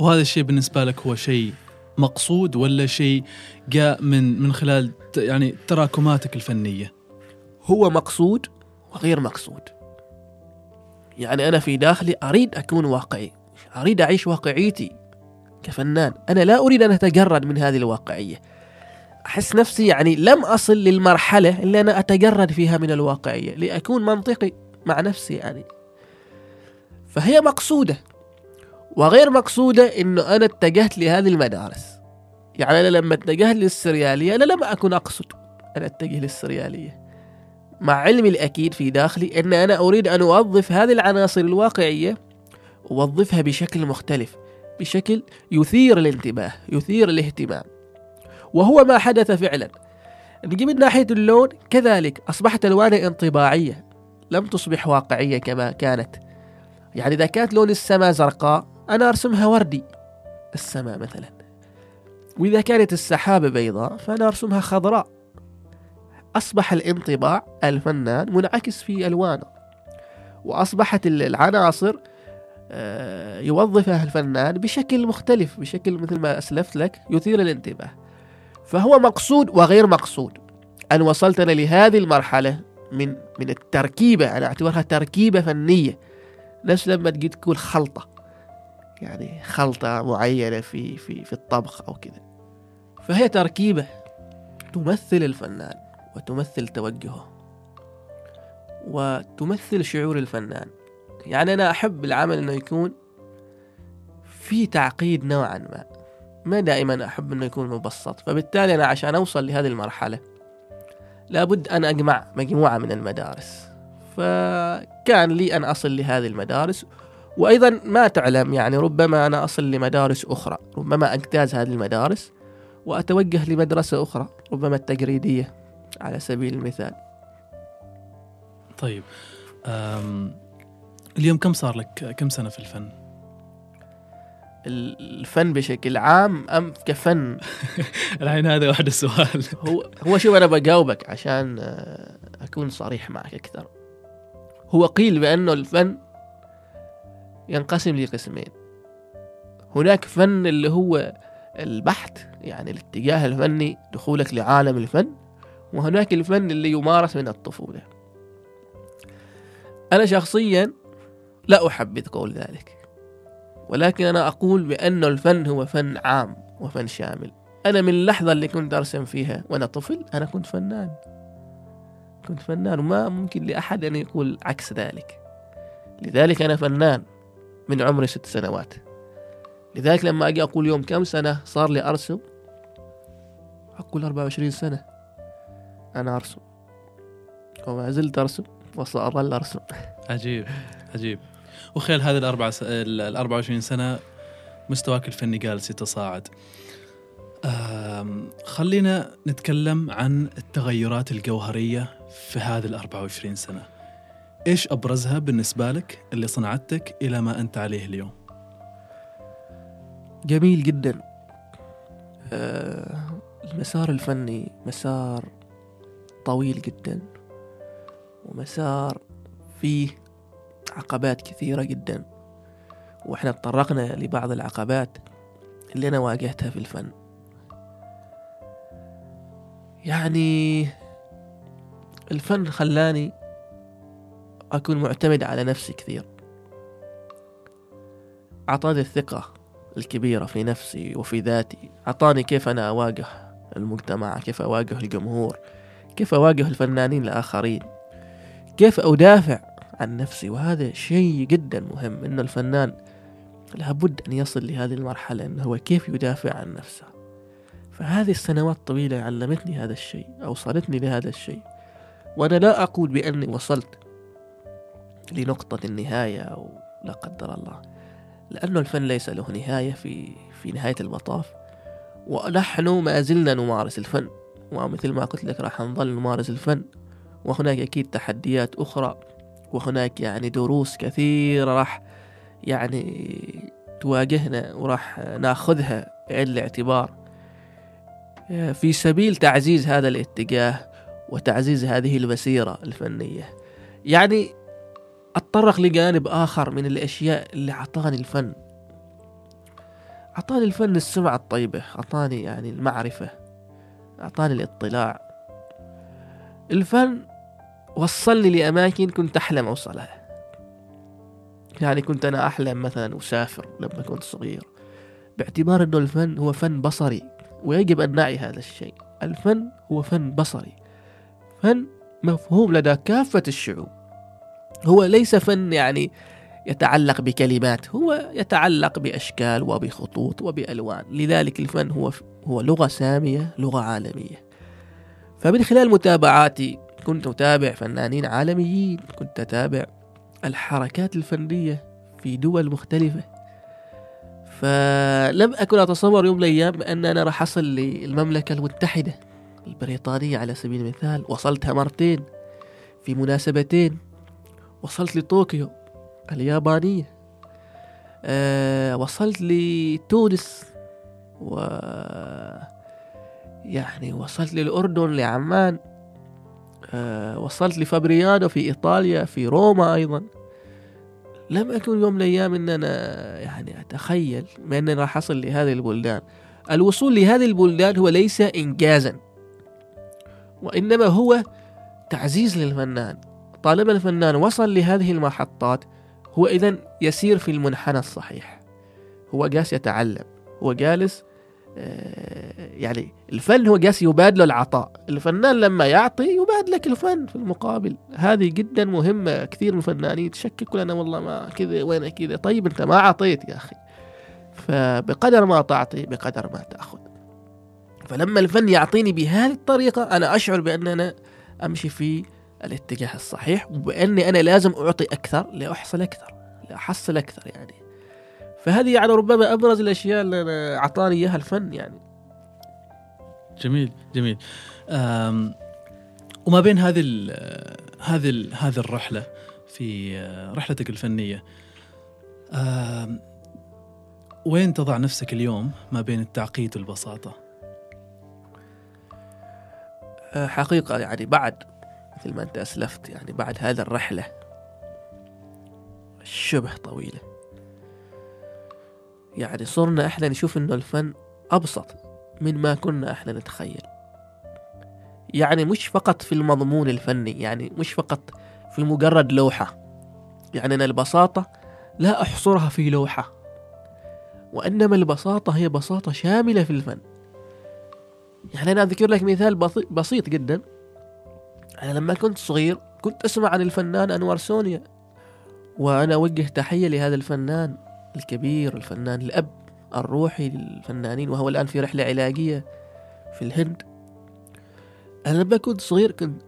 وهذا الشيء بالنسبة لك هو شيء مقصود ولا شيء جاء من من خلال يعني تراكماتك الفنية؟ هو مقصود وغير مقصود. يعني أنا في داخلي أريد أكون واقعي أريد أعيش واقعيتي. كفنان. أنا لا أريد أن أتجرد من هذه الواقعية. أحس نفسي يعني لم أصل للمرحلة اللي أنا أتجرد فيها من الواقعية لأكون منطقي مع نفسي يعني. فهي مقصودة. وغير مقصودة إنه أنا اتجهت لهذه المدارس. يعني أنا لما اتجهت للسريالية أنا لم أكن أقصد أن أتجه للسريالية. مع علمي الأكيد في داخلي أن أنا أريد أن أوظف هذه العناصر الواقعية أوظفها بشكل مختلف. بشكل يثير الانتباه يثير الاهتمام. وهو ما حدث فعلا. نجي من ناحية اللون كذلك أصبحت ألوانه انطباعية لم تصبح واقعية كما كانت. يعني إذا كانت لون السماء زرقاء أنا أرسمها وردي. السماء مثلا. وإذا كانت السحابة بيضاء فأنا أرسمها خضراء. أصبح الانطباع الفنان منعكس في ألوانه. وأصبحت العناصر يوظفها الفنان بشكل مختلف بشكل مثل ما أسلفت لك يثير الانتباه. فهو مقصود وغير مقصود. أن وصلتنا لهذه المرحلة من من التركيبة أنا أعتبرها تركيبة فنية. نفس لما تجي تقول خلطة. يعني خلطة معينة في في في الطبخ أو كذا فهي تركيبة تمثل الفنان وتمثل توجهه وتمثل شعور الفنان. يعني أنا أحب العمل أنه يكون في تعقيد نوعا ما. ما دائما أحب أنه يكون مبسط. فبالتالي أنا عشان أوصل لهذه المرحلة لابد أن أجمع مجموعة من المدارس. فكان لي أن أصل لهذه المدارس. وأيضا ما تعلم يعني ربما أنا أصل لمدارس أخرى. ربما أجتاز هذه المدارس وأتوجه لمدرسة أخرى ربما التجريدية على سبيل المثال. طيب اليوم كم صار لك؟ كم سنة في الفن؟ الفن بشكل عام أم كفن؟ الحين هذا واحد السؤال. هو هو شوف أنا بجاوبك عشان آه، أكون صريح معك أكثر. هو قيل بانه الفن ينقسم لقسمين. هناك فن اللي هو البحث يعني الاتجاه الفني دخولك لعالم الفن وهناك الفن اللي يمارس من الطفولة. أنا شخصيا لا أحبذ قول ذلك. ولكن أنا أقول بأن الفن هو فن عام وفن شامل. أنا من اللحظة اللي كنت أرسم فيها وأنا طفل أنا كنت فنان. كنت فنان وما ممكن لأحد أن يقول عكس ذلك. لذلك أنا فنان من عمري ست سنوات. لذلك لما أجي أقول يوم كم سنة صار لي أرسم؟ أقول 24 سنة. أنا أرسم. وما زلت أرسم وسأظل أرسم عجيب عجيب. وخلال هذه الأربع س... ال 24 سنة مستواك الفني جالس يتصاعد خلينا نتكلم عن التغيرات الجوهرية في هذه ال 24 سنة. إيش أبرزها بالنسبة لك اللي صنعتك إلى ما أنت عليه اليوم؟ جميل جدا. آه المسار الفني مسار طويل جدا ومسار فيه عقبات كثيرة جدا. وإحنا تطرقنا لبعض العقبات اللي أنا واجهتها في الفن. يعني الفن خلاني أكون معتمد على نفسي كثير. أعطاني الثقة الكبيرة في نفسي وفي ذاتي. أعطاني كيف أنا أواجه المجتمع كيف أواجه الجمهور كيف أواجه الفنانين الآخرين كيف أدافع عن نفسي وهذا شيء جدا مهم إنه الفنان لابد أن يصل لهذه المرحلة إنه هو كيف يدافع عن نفسه. فهذه السنوات الطويلة علمتني هذا الشيء أوصلتني لهذا الشيء. وأنا لا أقول بأني وصلت لنقطة النهاية أو لا قدر الله لأنه الفن ليس له نهاية في في نهاية المطاف. ونحن ما زلنا نمارس الفن ومثل ما قلت لك راح نظل نمارس الفن. وهناك أكيد تحديات أخرى. وهناك يعني دروس كثيرة راح يعني تواجهنا وراح ناخذها بعين الاعتبار. في سبيل تعزيز هذا الاتجاه وتعزيز هذه المسيرة الفنية. يعني أتطرق لجانب آخر من الأشياء اللي أعطاني الفن. أعطاني الفن السمعة الطيبة أعطاني يعني المعرفة أعطاني الاطلاع. الفن وصلني لأماكن كنت أحلم أوصلها. يعني كنت أنا أحلم مثلا أسافر لما كنت صغير. باعتبار أنه الفن هو فن بصري ويجب أن نعي هذا الشيء. الفن هو فن بصري. فن مفهوم لدى كافة الشعوب. هو ليس فن يعني يتعلق بكلمات هو يتعلق بأشكال وبخطوط وبألوان. لذلك الفن هو هو لغة سامية لغة عالمية. فمن خلال متابعاتي كنت أتابع فنانين عالميين كنت أتابع الحركات الفنية في دول مختلفة. فلم أكن أتصور يوم من الأيام أن أنا راح أصل للمملكة المتحدة البريطانية على سبيل المثال. وصلتها مرتين في مناسبتين. وصلت لطوكيو اليابانية. أه وصلت لتونس. و يعني وصلت للأردن لعمان. وصلت لفابريانو في إيطاليا في روما أيضا. لم أكن يوم من الأيام أن أنا يعني أتخيل بأنني راح أصل لهذه البلدان. الوصول لهذه البلدان هو ليس إنجازا وإنما هو تعزيز للفنان. طالما الفنان وصل لهذه المحطات هو إذا يسير في المنحنى الصحيح. هو جالس يتعلم هو جالس آه، يعني الفن هو جالس يبادله العطاء. الفنان لما يعطي يبادلك الفن في المقابل. هذه جدا مهمة كثير من الفنانين تشككوا لنا والله ما كذا وين كذا. طيب أنت ما اعطيت يا أخي. فبقدر ما تعطي بقدر ما تأخذ. فلما الفن يعطيني بهذه الطريقة أنا أشعر بأن أنا أمشي في الاتجاه الصحيح وبأني أنا لازم أعطي أكثر لأحصل أكثر لأحصل أكثر يعني. فهذه يعني ربما أبرز الأشياء اللي أعطاني إياها الفن يعني. جميل جميل. وما بين هذه ال هذه ال هذه الرحلة في رحلتك الفنية وين تضع نفسك اليوم ما بين التعقيد والبساطة؟ أه، حقيقة يعني بعد مثل ما أنت أسلفت يعني بعد هذه الرحلة شبه طويلة. يعني صرنا إحنا نشوف إنه الفن أبسط من ما كنا إحنا نتخيل. يعني مش فقط في المضمون الفني يعني مش فقط في مجرد لوحة. يعني أنا البساطة لا أحصرها في لوحة. وإنما البساطة هي بساطة شاملة في الفن. يعني أنا أذكر لك مثال بسيط جدا. أنا لما كنت صغير كنت أسمع عن الفنان أنور سونيا. وأنا أوجه تحية لهذا الفنان. الكبير الفنان الأب الروحي للفنانين وهو الآن في رحلة علاجية في الهند. أنا لما كنت صغير كنت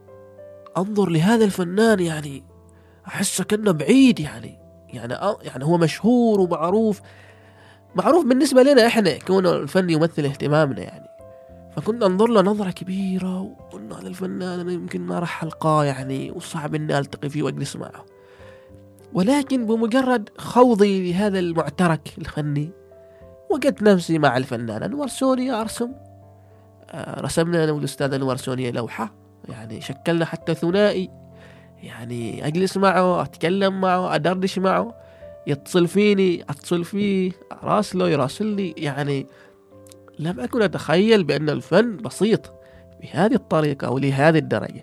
أنظر لهذا الفنان يعني أحسه كأنه بعيد يعني يعني يعني هو مشهور ومعروف. معروف بالنسبة لنا إحنا كون الفن يمثل اهتمامنا يعني. فكنا ننظر له نظرة كبيرة وقلنا هذا الفنان أنا يمكن ما راح ألقاه يعني وصعب إني ألتقي فيه وأجلس معه. ولكن بمجرد خوضي لهذا المعترك الفني وجدت نفسي مع الفنان أنور سوني أرسم. آه، رسمنا أنا والأستاذ أنور سوني لوحة. يعني شكلنا حتى ثنائي. يعني أجلس معه أتكلم معه أدردش معه. يتصل فيني أتصل فيه أراسله يراسلني. يعني لم أكن أتخيل بأن الفن بسيط بهذه الطريقة أو لهذه الدرجة.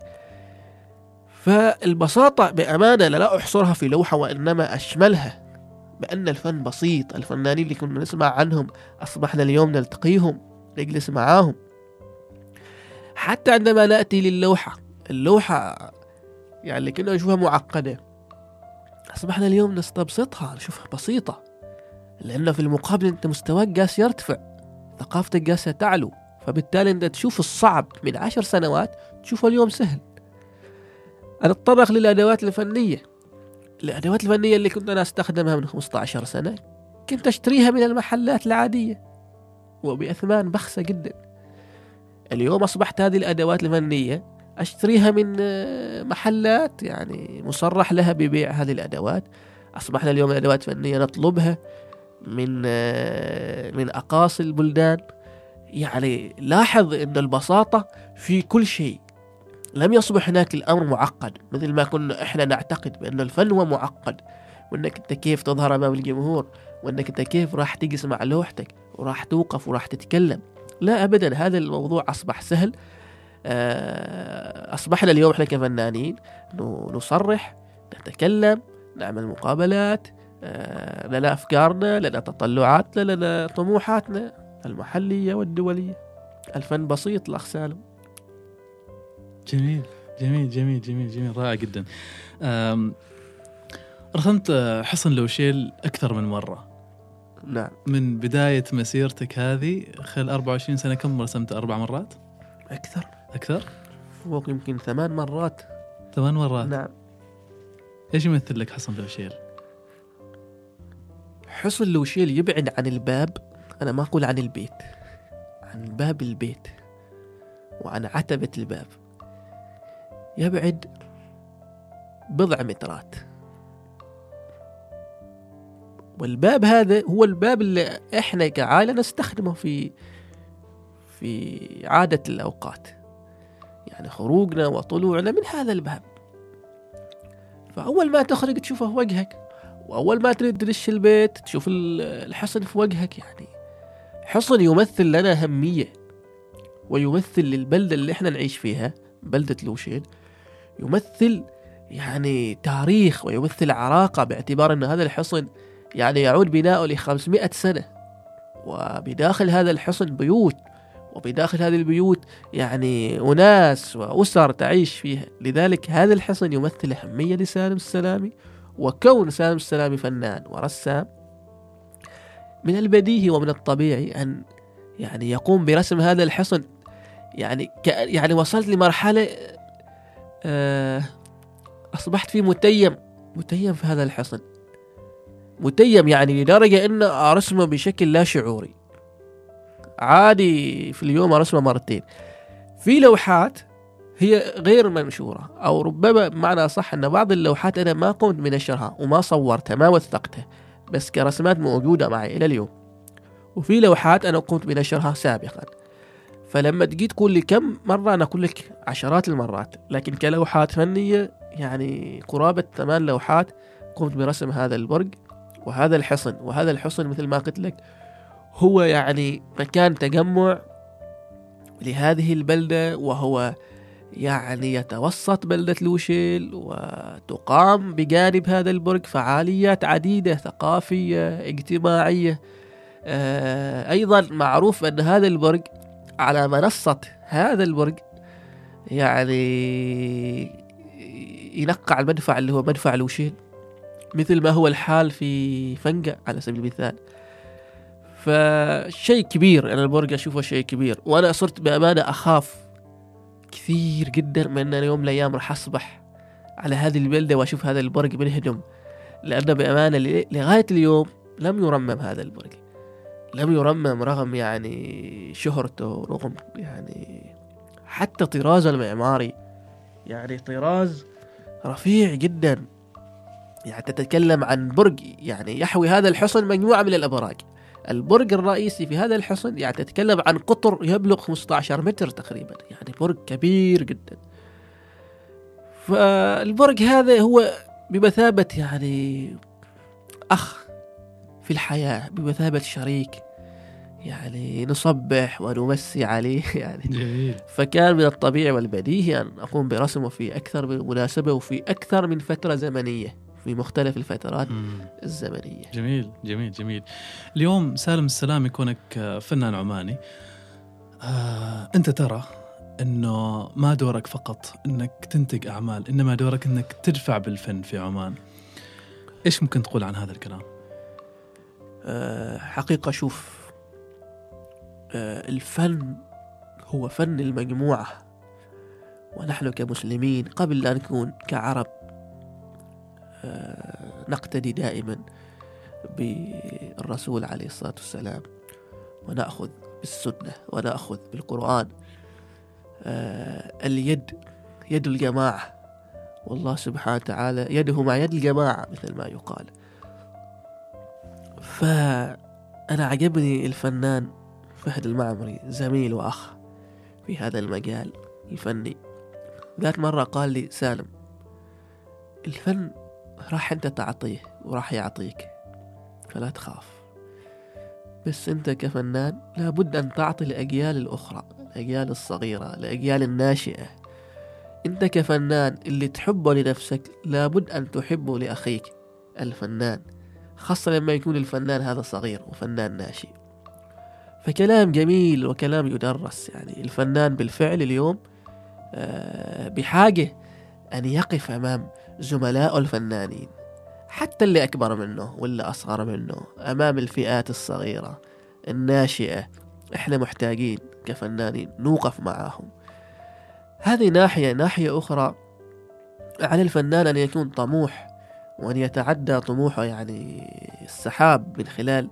فالبساطة بأمانة لا أحصرها في لوحة وإنما أشملها بأن الفن بسيط الفنانين اللي كنا نسمع عنهم أصبحنا اليوم نلتقيهم نجلس معاهم. حتى عندما نأتي للوحة اللوحة يعني اللي كنا نشوفها معقدة أصبحنا اليوم نستبسطها نشوفها بسيطة لأن في المقابل أنت مستواك قاس يرتفع ثقافتك قاسة تعلو فبالتالي أنت تشوف الصعب من عشر سنوات تشوفه اليوم سهل. نتطرق للأدوات الفنية. الأدوات الفنية اللي كنت أنا أستخدمها من 15 سنة كنت أشتريها من المحلات العادية وبأثمان بخسة جدا. اليوم أصبحت هذه الأدوات الفنية أشتريها من آه، محلات يعني مصرح لها ببيع هذه الأدوات. أصبحنا اليوم الأدوات الفنية نطلبها من آه، من أقاصي البلدان. يعني لاحظ أن البساطة في كل شيء. لم يصبح هناك الأمر معقد مثل ما كنا إحنا نعتقد بأن الفن هو معقد وأنك أنت كيف تظهر أمام الجمهور وأنك أنت كيف راح تجلس مع لوحتك وراح توقف وراح تتكلم. لا أبدا هذا الموضوع أصبح سهل. آه، أصبحنا اليوم إحنا كفنانين نصرح نتكلم نعمل مقابلات آه، لنا أفكارنا لنا تطلعاتنا لنا طموحاتنا المحلية والدولية. الفن بسيط الأخ سالم جميل جميل جميل جميل جميل رائع جدا. رسمت حصن لوشيل أكثر من مرة. نعم. من بداية مسيرتك هذه خلال 24 سنة كم رسمت؟ أربع مرات؟ أكثر. أكثر؟ فوق يمكن ثمان مرات. ثمان مرات؟ نعم. إيش يمثل لك حصن لوشيل؟ حصن لوشيل يبعد عن الباب أنا ما أقول عن البيت عن باب البيت وعن عتبة الباب. يبعد بضع مترات. والباب هذا هو الباب اللي إحنا كعائلة نستخدمه في في عادة الأوقات. يعني خروجنا وطلوعنا من هذا الباب. فأول ما تخرج تشوفه في وجهك وأول ما تريد تدش البيت تشوف الحصن في وجهك يعني. حصن يمثل لنا أهمية ويمثل للبلدة اللي إحنا نعيش فيها بلدة لوشين. يمثل يعني تاريخ ويمثل عراقة باعتبار أن هذا الحصن يعني يعود بناؤه ل 500 سنة. وبداخل هذا الحصن بيوت وبداخل هذه البيوت يعني أناس وأسر تعيش فيها. لذلك هذا الحصن يمثل أهمية لسالم السلامي وكون سالم السلامي فنان ورسام. من البديهي ومن الطبيعي أن يعني يقوم برسم هذا الحصن يعني يعني وصلت لمرحلة أصبحت في متيم متيم في هذا الحصن. متيم يعني لدرجة أن أرسمه بشكل لا شعوري. عادي في اليوم أرسمه مرتين. في لوحات هي غير منشورة أو ربما بمعنى صح أن بعض اللوحات أنا ما قمت بنشرها وما صورتها ما وثقتها بس كرسمات موجودة معي إلى اليوم. وفي لوحات أنا قمت بنشرها سابقا. فلما تجي تقول لي كم مرة أنا أقول لك عشرات المرات. لكن كلوحات فنية يعني قرابة ثمان لوحات قمت برسم هذا البرج وهذا الحصن. وهذا الحصن مثل ما قلت لك هو يعني مكان تجمع لهذه البلدة وهو يعني يتوسط بلدة لوشيل وتقام بجانب هذا البرج فعاليات عديدة ثقافية اجتماعية. آه أيضا معروف أن هذا البرج على منصة هذا البرج يعني ينقع المدفع اللي هو مدفع لوشين مثل ما هو الحال في فنقة على سبيل المثال. فشيء كبير أنا البرج أشوفه شيء كبير وأنا صرت بأمانة أخاف كثير جدا من أن يوم من الأيام راح أصبح على هذه البلدة وأشوف هذا البرج منهدم لأنه بأمانة لغاية اليوم لم يرمم هذا البرج لم يرمم رغم يعني شهرته رغم يعني حتى طرازه المعماري يعني طراز رفيع جدا. يعني تتكلم عن برج يعني يحوي هذا الحصن مجموعة من الأبراج. البرج الرئيسي في هذا الحصن يعني تتكلم عن قطر يبلغ 15 متر تقريبا يعني برج كبير جدا. فالبرج هذا هو بمثابة يعني أخ في الحياة بمثابة شريك. يعني نصبح ونمسي عليه يعني. جميل. فكان من الطبيعي والبديهي أن أقوم برسمه في أكثر من مناسبة وفي أكثر من فترة زمنية في مختلف الفترات مم. الزمنية. جميل جميل جميل. اليوم سالم السلامي كونك فنان عماني. آه، أنت ترى إنه ما دورك فقط إنك تنتج أعمال إنما دورك إنك تدفع بالفن في عمان. إيش ممكن تقول عن هذا الكلام؟ آه، حقيقة شوف الفن هو فن المجموعة. ونحن كمسلمين قبل أن نكون كعرب آه، نقتدي دائما بالرسول عليه الصلاة والسلام. ونأخذ بالسنة ونأخذ بالقرآن. آه، اليد يد الجماعة. والله سبحانه وتعالى يده مع يد الجماعة مثل ما يقال. فأنا عجبني الفنان فهد المعمري زميل وأخ في هذا المجال الفني. ذات مرة قال لي سالم الفن راح أنت تعطيه وراح يعطيك فلا تخاف. بس أنت كفنان لابد أن تعطي الأجيال الأخرى الأجيال الصغيرة الأجيال الناشئة. أنت كفنان اللي تحبه لنفسك لابد أن تحبه لأخيك الفنان خاصة لما يكون الفنان هذا صغير وفنان ناشئ. فكلام جميل وكلام يدرس. يعني الفنان بالفعل اليوم آه، بحاجة أن يقف أمام زملائه الفنانين حتى اللي أكبر منه واللي أصغر منه أمام الفئات الصغيرة الناشئة. إحنا محتاجين كفنانين نوقف معهم هذه ناحية ناحية أخرى على الفنان أن يكون طموح وأن يتعدى طموحه يعني السحاب من خلال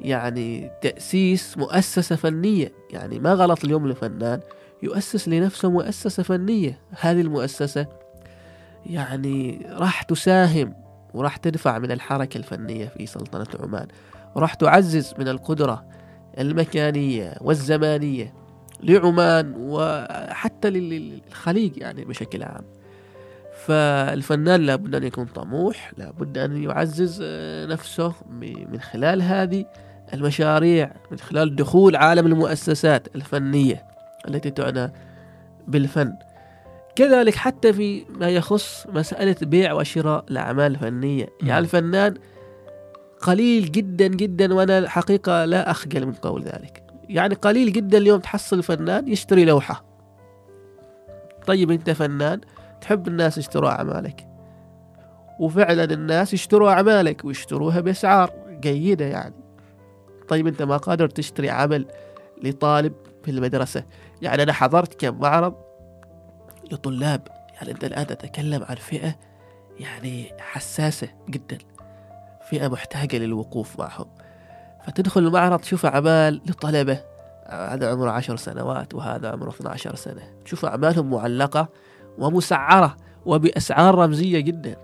يعني تأسيس مؤسسة فنية. يعني ما غلط اليوم لفنان يؤسس لنفسه مؤسسة فنية. هذه المؤسسة يعني راح تساهم وراح تدفع من الحركة الفنية في سلطنة عمان وراح تعزز من القدرة المكانية والزمانية لعمان وحتى للخليج يعني بشكل عام. فالفنان لابد أن يكون طموح لابد أن يعزز آه، نفسه من خلال هذه. المشاريع من خلال دخول عالم المؤسسات الفنية التي تعنى بالفن. كذلك حتى في ما يخص مسألة بيع وشراء الأعمال الفنية. يعني الفنان قليل جدا جدا وأنا الحقيقة لا أخجل من قول ذلك. يعني قليل جدا اليوم تحصل فنان يشتري لوحة. طيب أنت فنان تحب الناس يشتروا أعمالك. وفعلا الناس يشتروا أعمالك ويشتروها بأسعار جيدة يعني. طيب أنت ما قادر تشتري عمل لطالب في المدرسة. يعني أنا حضرت كم معرض لطلاب. يعني أنت الآن تتكلم عن فئة يعني حساسة جدا. فئة محتاجة للوقوف معهم. فتدخل المعرض تشوف أعمال لطلبة هذا عمره عشر سنوات وهذا عمره 12 سنة. تشوف أعمالهم معلقة ومسعرة وبأسعار رمزية جدا.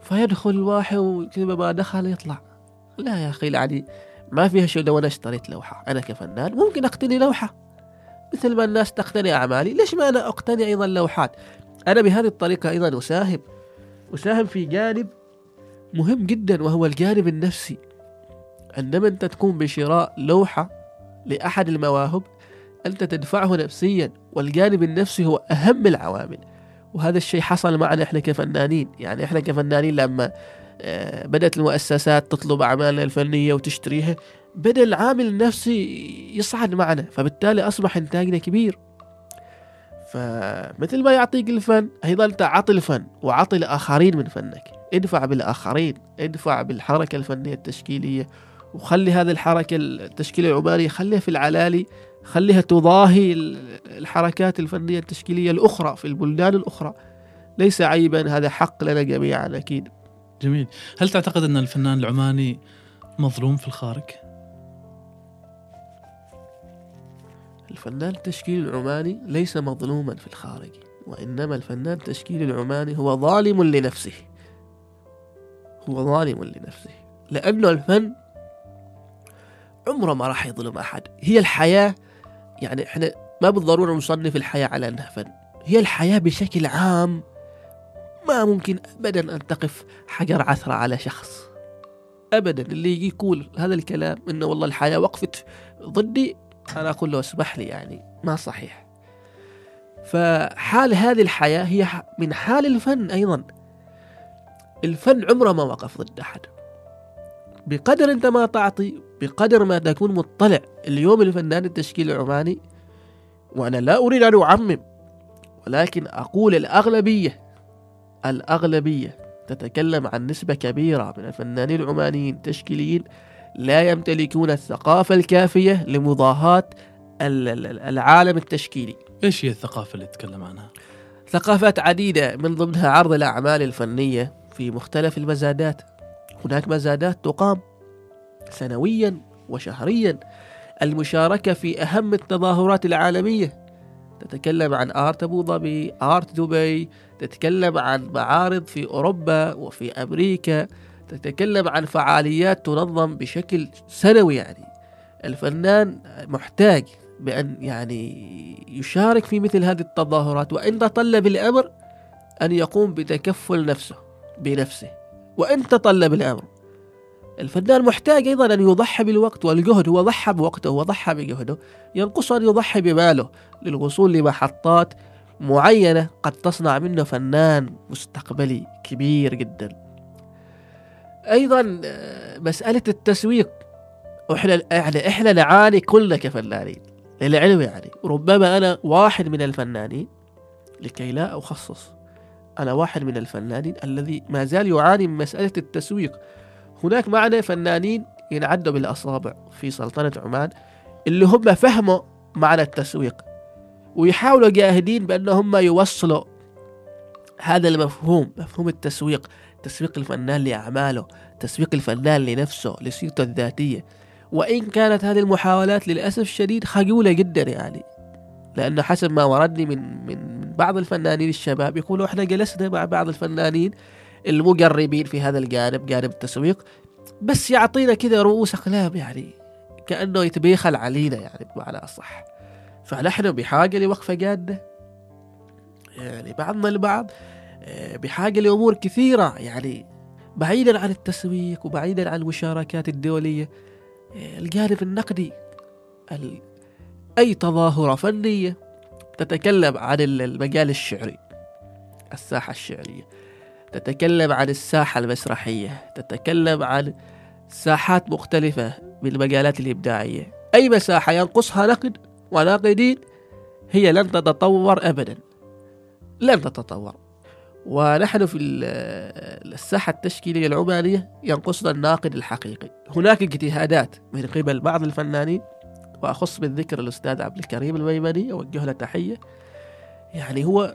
فيدخل الواحد وكذا ما دخل يطلع. لا يا أخي يعني ما فيها شيء لو أنا اشتريت لوحة أنا كفنان ممكن أقتني لوحة. مثل ما الناس تقتني أعمالي ليش ما أنا أقتني أيضا لوحات؟ أنا بهذه الطريقة أيضا أساهم. أساهم في جانب مهم جدا وهو الجانب النفسي. عندما أنت تقوم بشراء لوحة لأحد المواهب أنت تدفعه نفسيا والجانب النفسي هو أهم العوامل. وهذا الشيء حصل معنا إحنا كفنانين. يعني إحنا كفنانين لما بدأت المؤسسات تطلب أعمالنا الفنية وتشتريها. بدأ العامل النفسي يصعد معنا فبالتالي أصبح إنتاجنا كبير. فمثل ما يعطيك الفن أيضا أنت عطي الفن وعطي الآخرين من فنك. ادفع بالآخرين ادفع بالحركة الفنية التشكيلية وخلي هذه الحركة التشكيلية العمانية خليها في العلالي خليها تضاهي الحركات الفنية التشكيلية الأخرى في البلدان الأخرى. ليس عيبا هذا حق لنا جميعا أكيد. جميل. هل تعتقد أن الفنان العماني مظلوم في الخارج؟ الفنان التشكيلي العماني ليس مظلوما في الخارج وإنما الفنان التشكيلي العماني هو ظالم لنفسه. هو ظالم لنفسه. لأنه الفن عمره ما راح يظلم أحد. هي الحياة يعني إحنا ما بالضرورة نصنف الحياة على أنها فن. هي الحياة بشكل عام ما ممكن أبدا أن تقف حجر عثرة على شخص. أبدا اللي يجي يقول هذا الكلام إنه والله الحياة وقفت ضدي أنا أقول له اسمح لي يعني ما صحيح. فحال هذه الحياة هي من حال الفن أيضا. الفن عمره ما وقف ضد أحد. بقدر أنت ما تعطي بقدر ما تكون مطلع. اليوم الفنان التشكيل العماني وأنا لا أريد أن أعمم ولكن أقول الأغلبية الأغلبية تتكلم عن نسبة كبيرة من الفنانين العمانيين التشكيليين لا يمتلكون الثقافة الكافية لمضاهاة العالم التشكيلي. إيش هي الثقافة اللي تتكلم عنها؟ ثقافات عديدة من ضمنها عرض الأعمال الفنية في مختلف المزادات. هناك مزادات تقام سنويا وشهريا. المشاركة في أهم التظاهرات العالمية تتكلم عن آرت أبو ظبي آرت دبي تتكلم عن معارض في أوروبا وفي أمريكا تتكلم عن فعاليات تنظم بشكل سنوي يعني. الفنان محتاج بأن يعني يشارك في مثل هذه التظاهرات وإن تطلب الأمر أن يقوم بتكفل نفسه بنفسه. وإن تطلب الأمر الفنان محتاج أيضا أن يضحي بالوقت والجهد هو ضحى بوقته وضحى بجهده. ينقص أن يضحي بماله للوصول لمحطات معينة قد تصنع منه فنان مستقبلي كبير جدا. أيضا آه، مسألة التسويق. إحنا يعني إحنا نعاني كلنا كفنانين للعلم يعني. ربما أنا واحد من الفنانين لكي لا أخصص أنا واحد من الفنانين الذي ما زال يعاني من مسألة التسويق. هناك معنا فنانين ينعدوا بالأصابع في سلطنة عمان اللي هم فهموا معنى التسويق ويحاولوا جاهدين بأنهم يوصلوا هذا المفهوم مفهوم التسويق تسويق الفنان لأعماله تسويق الفنان لنفسه لسيرته الذاتية. وإن كانت هذه المحاولات للأسف الشديد خجولة جدا يعني لأنه حسب ما وردني من من بعض الفنانين الشباب يقولوا إحنا جلسنا مع بعض الفنانين المقربين في هذا الجانب جانب التسويق بس يعطينا كذا رؤوس أقلام يعني كأنه يتبيخل علينا يعني بمعنى أصح. فنحن بحاجة لوقفة جادة يعني بعضنا البعض آه، بحاجة لأمور كثيرة يعني بعيدا عن التسويق وبعيدا عن المشاركات الدولية الجانب النقدي أي تظاهرة فنية تتكلم عن المجال الشعري الساحة الشعرية. تتكلم عن الساحة المسرحية تتكلم عن ساحات مختلفة من المجالات الإبداعية. أي مساحة ينقصها نقد وناقدين هي لن تتطور أبدا. لن تتطور. ونحن في الساحة التشكيلية العمانية ينقصنا الناقد الحقيقي. هناك اجتهادات من قبل بعض الفنانين وأخص بالذكر الأستاذ عبد الكريم الميمني أوجه له تحية. يعني هو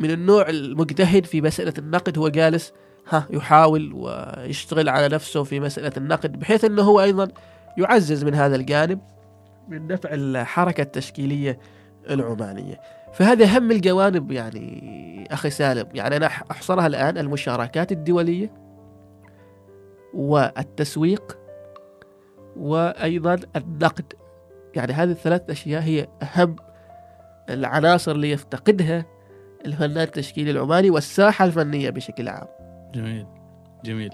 من النوع المجتهد في مسألة النقد هو جالس ها يحاول ويشتغل على نفسه في مسألة النقد بحيث أنه هو أيضا يعزز من هذا الجانب من دفع الحركة التشكيلية العمانية. فهذا أهم الجوانب يعني أخي سالم يعني أنا أحصرها الآن المشاركات الدولية والتسويق وأيضا النقد. يعني هذه الثلاث أشياء هي أهم العناصر اللي يفتقدها الفنان التشكيلي العماني والساحة الفنية بشكل عام. جميل جميل.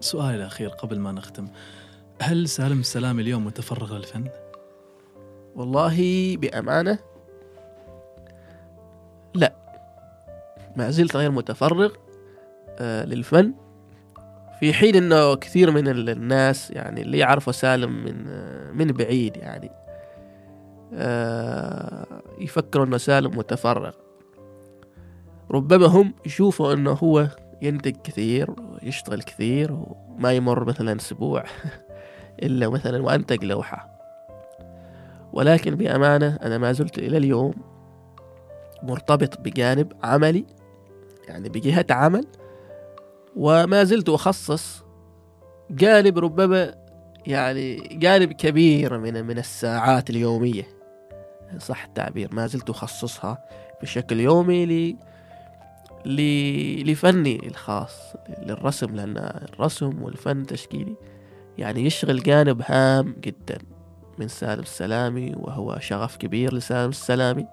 سؤالي الأخير قبل ما نختم. هل سالم السلام اليوم متفرغ للفن؟ والله بأمانة لا. ما زلت غير متفرغ آه للفن. في حين إنه كثير من الناس يعني اللي يعرفوا سالم من آه من بعيد يعني. يفكروا إنه سالم متفرغ. ربما هم يشوفوا إنه هو ينتج كثير ويشتغل كثير وما يمر مثلا أسبوع إلا مثلا وأنتج لوحة. ولكن بأمانة أنا ما زلت إلى اليوم مرتبط بجانب عملي يعني بجهة عمل وما زلت أخصص جانب ربما يعني جانب كبير من من الساعات اليومية. صح التعبير ما زلت أخصصها بشكل يومي ل لفني الخاص للرسم لأن الرسم والفن التشكيلي يعني يشغل جانب هام جدا من سالم السلامي وهو شغف كبير لسالم السلامي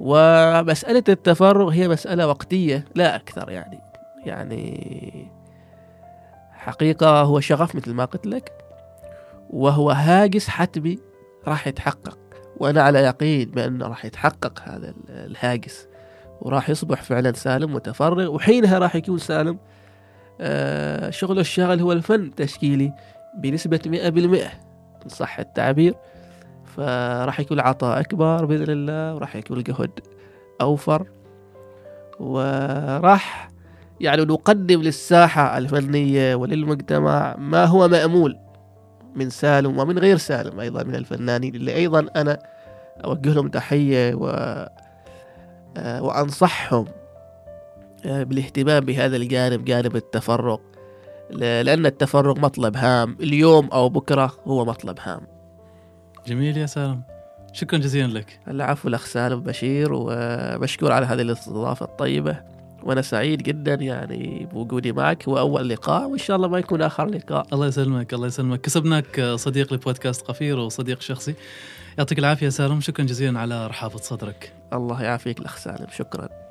ومسألة التفرغ هي مسألة وقتية لا أكثر يعني. يعني حقيقة هو شغف مثل ما قلت لك وهو هاجس حتمي راح يتحقق. وأنا على يقين بأنه راح يتحقق هذا الهاجس. وراح يصبح فعلا سالم متفرغ وحينها راح يكون سالم آه شغله الشاغل هو الفن التشكيلي بنسبة 100% إن صح التعبير. فراح يكون العطاء أكبر بإذن الله وراح يكون الجهد أوفر. وراح يعني نقدم للساحة الفنية وللمجتمع ما هو مأمول. من سالم ومن غير سالم أيضا من الفنانين اللي أيضا أنا أوجه لهم تحية و آه، وأنصحهم آه، بالاهتمام بهذا الجانب جانب التفرغ ل- لأن التفرغ مطلب هام. اليوم أو بكرة هو مطلب هام. جميل يا سالم. شكرا جزيلا لك. العفو الأخ سالم بشير ومشكور على هذه الاستضافة الطيبة. وأنا سعيد جدا يعني بوجودي معك هو أول لقاء وإن شاء الله ما يكون آخر لقاء. الله يسلمك الله يسلمك. كسبناك صديق لبودكاست قفير وصديق شخصي. يعطيك العافية يا سالم شكرا جزيلا على رحابه صدرك. الله يعافيك الأخ سالم شكرا.